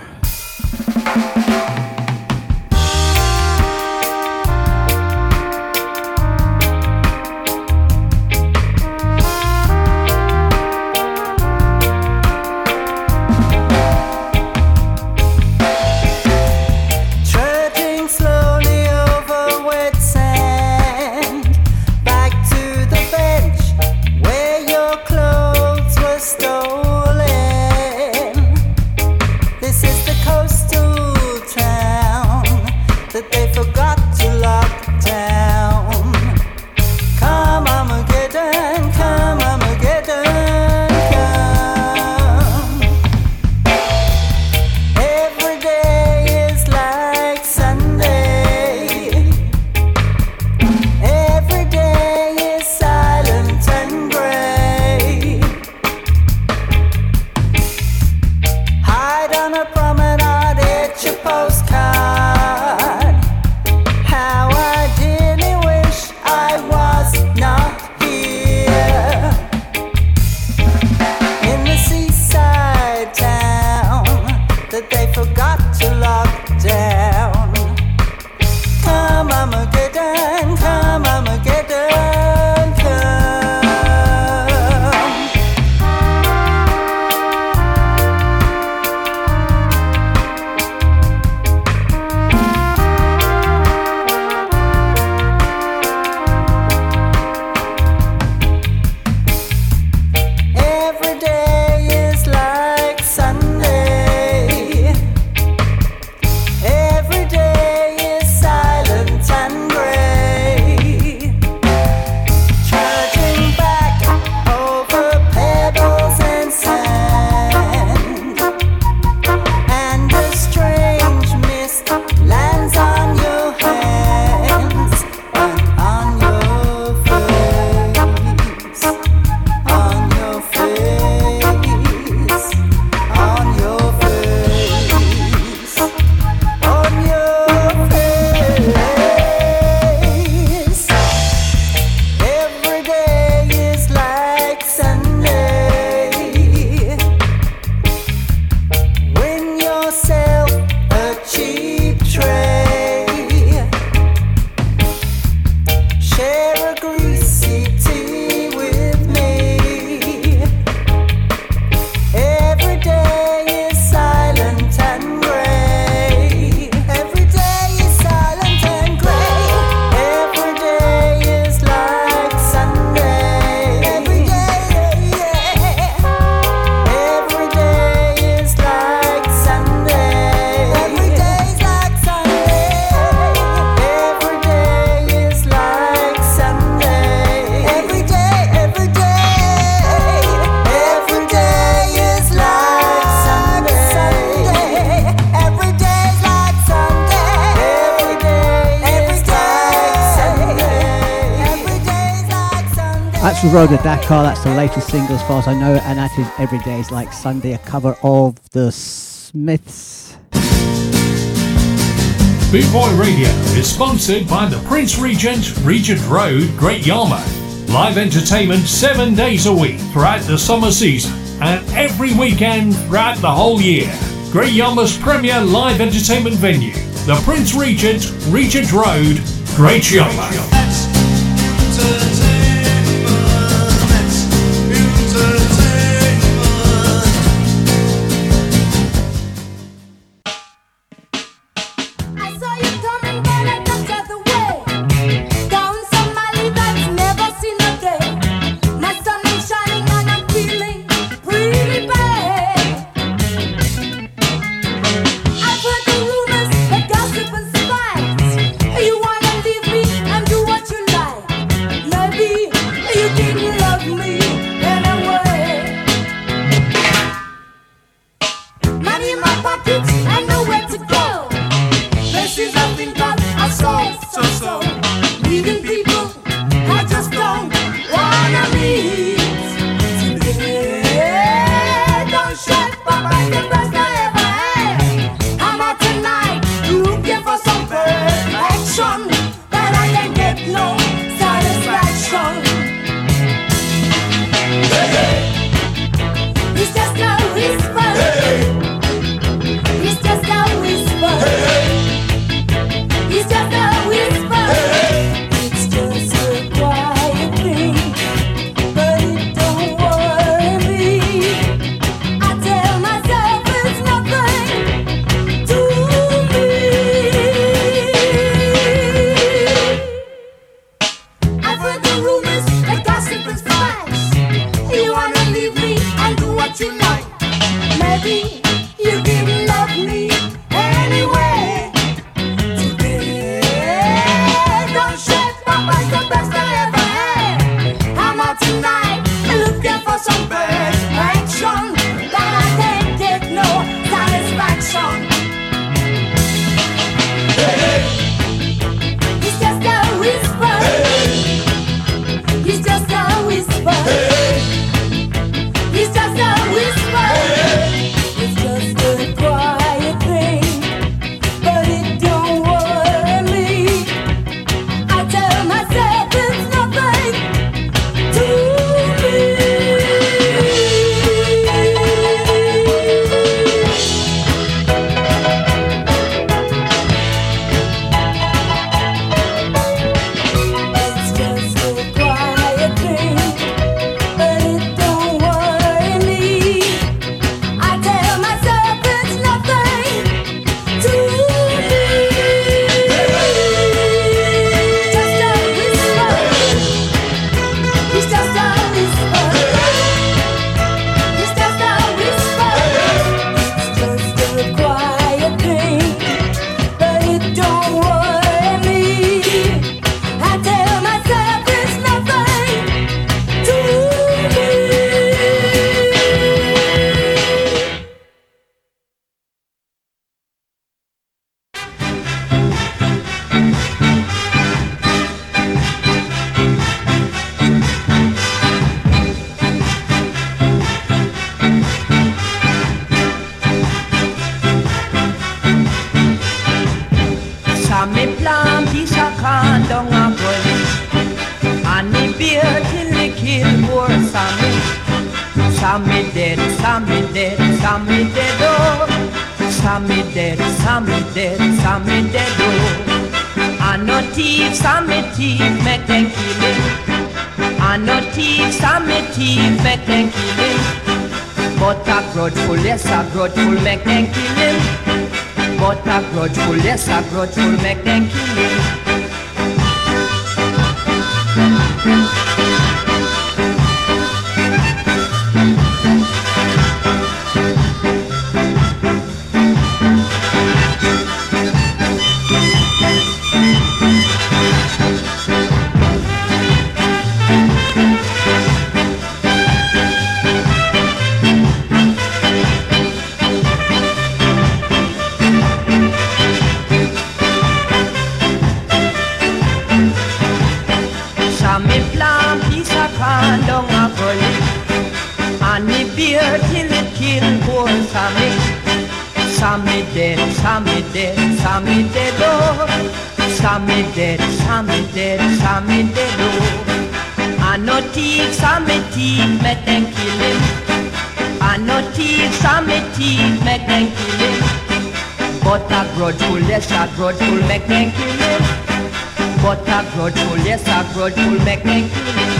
Road with that car. that's the latest single as far as I know, and that is Every Day is Like Sunday, a cover of The Smiths. Boot Boy Radio is sponsored by the Prince Regent, Regent Road, Great Yarmouth. Live entertainment seven days a week throughout the summer season and every weekend throughout the whole year. Great Yarmouth's premier live entertainment venue, the Prince Regent, Regent Road, Great Yarmouth. Oh. And no thief, Sammy thief, make them kill him. And no thief, Sammy thief, make them kill him. But a grudgeful, yes, a grudgeful, make them kill. But a grudgeful, yes, a grudgeful, make them kill.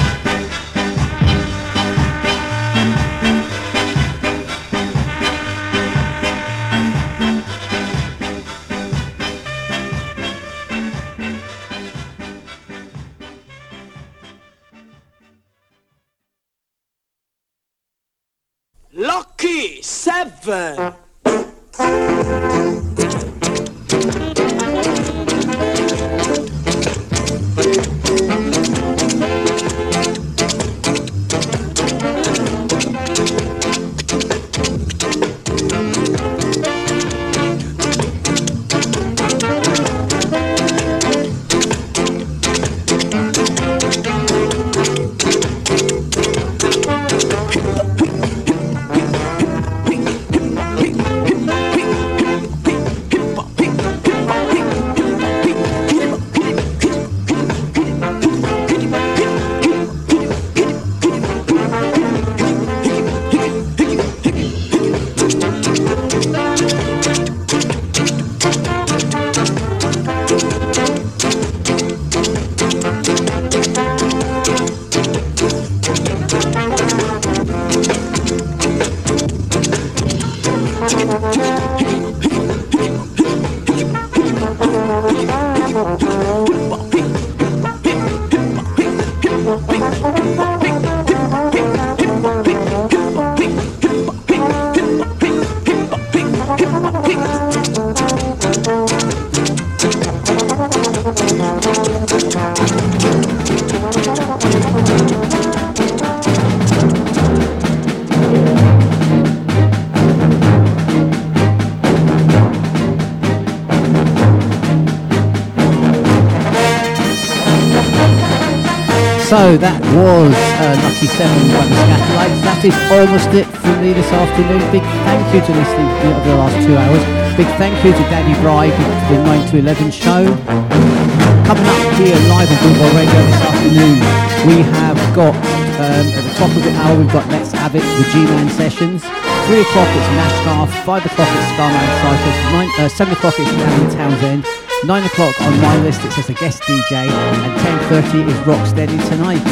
Seven. So that was uh, Lucky Seven by the Skatalites. That is almost it from me this afternoon. Big thank you to listening to over the last two hours. Big thank you to Daddy Bry for the 9 to 11 show. Coming up here live on Bootboy Radio this afternoon, we have got um, at the top of the hour we've got Let's Have It, the G-Man sessions. Three o'clock it's Nashgar, five o'clock it's Starman Cycles, nine, uh, seven o'clock it's Down Townsend, nine o'clock on my list it says a guest DJ, and ten thirty is Rocksteady tonight.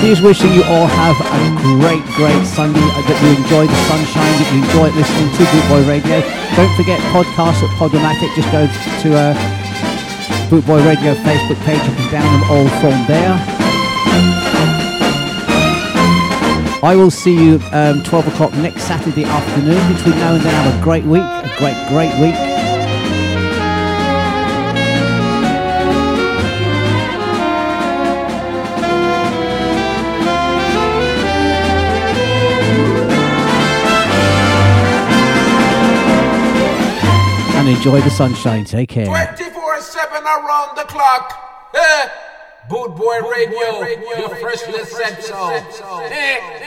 Here's wishing you all have a great, great Sunday, that you enjoy the sunshine, that you enjoy listening to Bootboy Radio. Don't forget podcasts at Podomatic, just go to uh, Bootboy Radio Facebook page, you can download them all from there. I will see you um, 12 o'clock next Saturday afternoon. Between now and then, have a great week, a great, great week. And enjoy the sunshine. Take care. 24 7 around the clock. Eh? Boot Boy Radio, your freshly said so. Eh, eh.